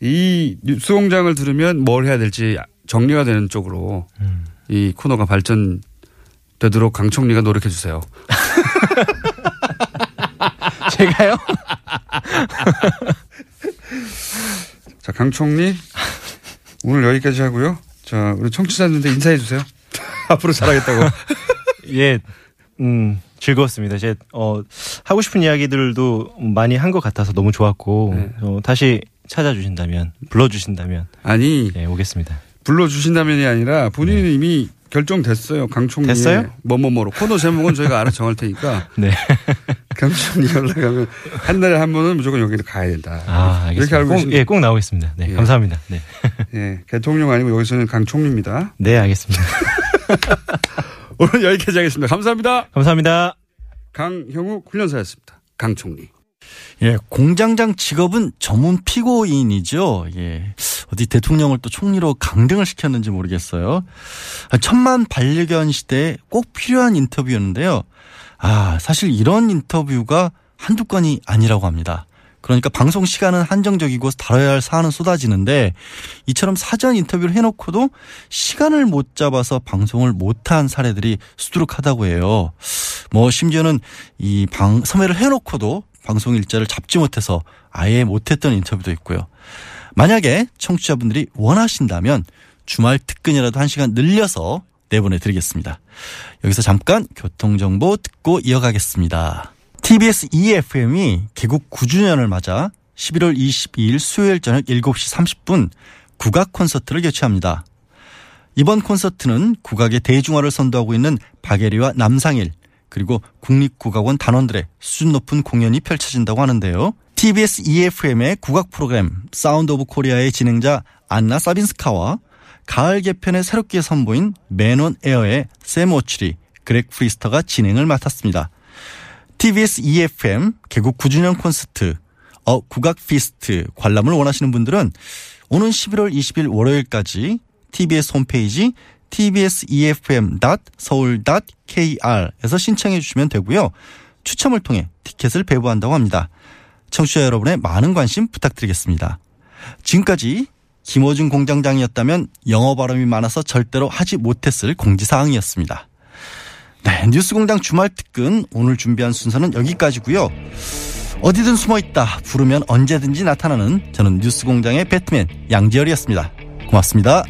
Speaker 3: 이 뉴스 공장을 들으면 뭘 해야 될지 정리가 되는 쪽으로
Speaker 7: 음.
Speaker 3: 이 코너가 발전되도록 강 총리가 노력해 주세요.
Speaker 7: 제가요?
Speaker 3: 자, 강 총리. 오늘 여기까지 하고요. 자, 우리 청취자들한테 인사해 주세요. 앞으로 잘하겠다고.
Speaker 7: 예, 음, 즐거웠습니다. 제, 어, 하고 싶은 이야기들도 많이 한 것 같아서 너무 좋았고,
Speaker 3: 네.
Speaker 7: 어, 다시 찾아주신다면, 불러주신다면,
Speaker 3: 아니,
Speaker 7: 예, 오겠습니다.
Speaker 3: 불러주신다면이 아니라 본인이 이미 결정됐어요. 강 총리.
Speaker 7: 됐어요?
Speaker 3: 뭐뭐뭐로. 코너 제목은 저희가 알아 정할 테니까.
Speaker 7: 네.
Speaker 3: 강 총리 연락하면 한 달에 한 번은 무조건 여기를 가야 된다.
Speaker 7: 아, 알겠습니다.
Speaker 3: 이렇게 알고
Speaker 7: 꼭. 예, 꼭 나오겠습니다. 네,
Speaker 3: 예.
Speaker 7: 감사합니다. 네.
Speaker 3: 예. 대통령 아니고 여기서는 강 총리입니다.
Speaker 7: 네, 알겠습니다.
Speaker 3: 오늘 여기까지 하겠습니다. 감사합니다.
Speaker 7: 감사합니다.
Speaker 3: 강형욱 훈련사였습니다. 강 총리.
Speaker 2: 예, 공장장 직업은 전문 피고인이죠. 예. 어디 대통령을 또 총리로 강등을 시켰는지 모르겠어요. 아, 천만 반려견 시대에 꼭 필요한 인터뷰였는데요. 아, 사실 이런 인터뷰가 한두 건이 아니라고 합니다. 그러니까 방송 시간은 한정적이고 다뤄야 할 사안은 쏟아지는데 이처럼 사전 인터뷰를 해놓고도 시간을 못 잡아서 방송을 못한 사례들이 수두룩하다고 해요. 뭐 심지어는 이 방, 섭외를 해놓고도 방송 일자를 잡지 못해서 아예 못했던 인터뷰도 있고요. 만약에 청취자분들이 원하신다면 주말 특근이라도 한 시간 늘려서 내보내드리겠습니다. 여기서 잠깐 교통정보 듣고 이어가겠습니다. TBS EFM이 개국 9주년을 맞아 11월 22일 수요일 저녁 7시 30분 국악 콘서트를 개최합니다. 이번 콘서트는 국악의 대중화를 선도하고 있는 박애리와 남상일 그리고 국립국악원 단원들의 수준 높은 공연이 펼쳐진다고 하는데요. TBS EFM의 국악 프로그램 Sound of Korea의 진행자 안나 사빈스카와 가을 개편에 새롭게 선보인 Men on Air의 샘 오츄리, 그렉 프리스터가 진행을 맡았습니다. TBS EFM 개국 9주년 콘서트 어 국악 feast 관람을 원하시는 분들은 오는 11월 20일 월요일까지 TBS 홈페이지 tbsefm.seoul.kr에서 신청해 주시면 되고요. 추첨을 통해 티켓을 배부한다고 합니다. 청취자 여러분의 많은 관심 부탁드리겠습니다. 지금까지 김호준 공장장이었다면 영어 발음이 많아서 절대로 하지 못했을 공지사항이었습니다. 네, 뉴스공장 주말 특근 오늘 준비한 순서는 여기까지고요. 어디든 숨어 있다 부르면 언제든지 나타나는 저는 뉴스공장의 배트맨 양지열이었습니다. 고맙습니다.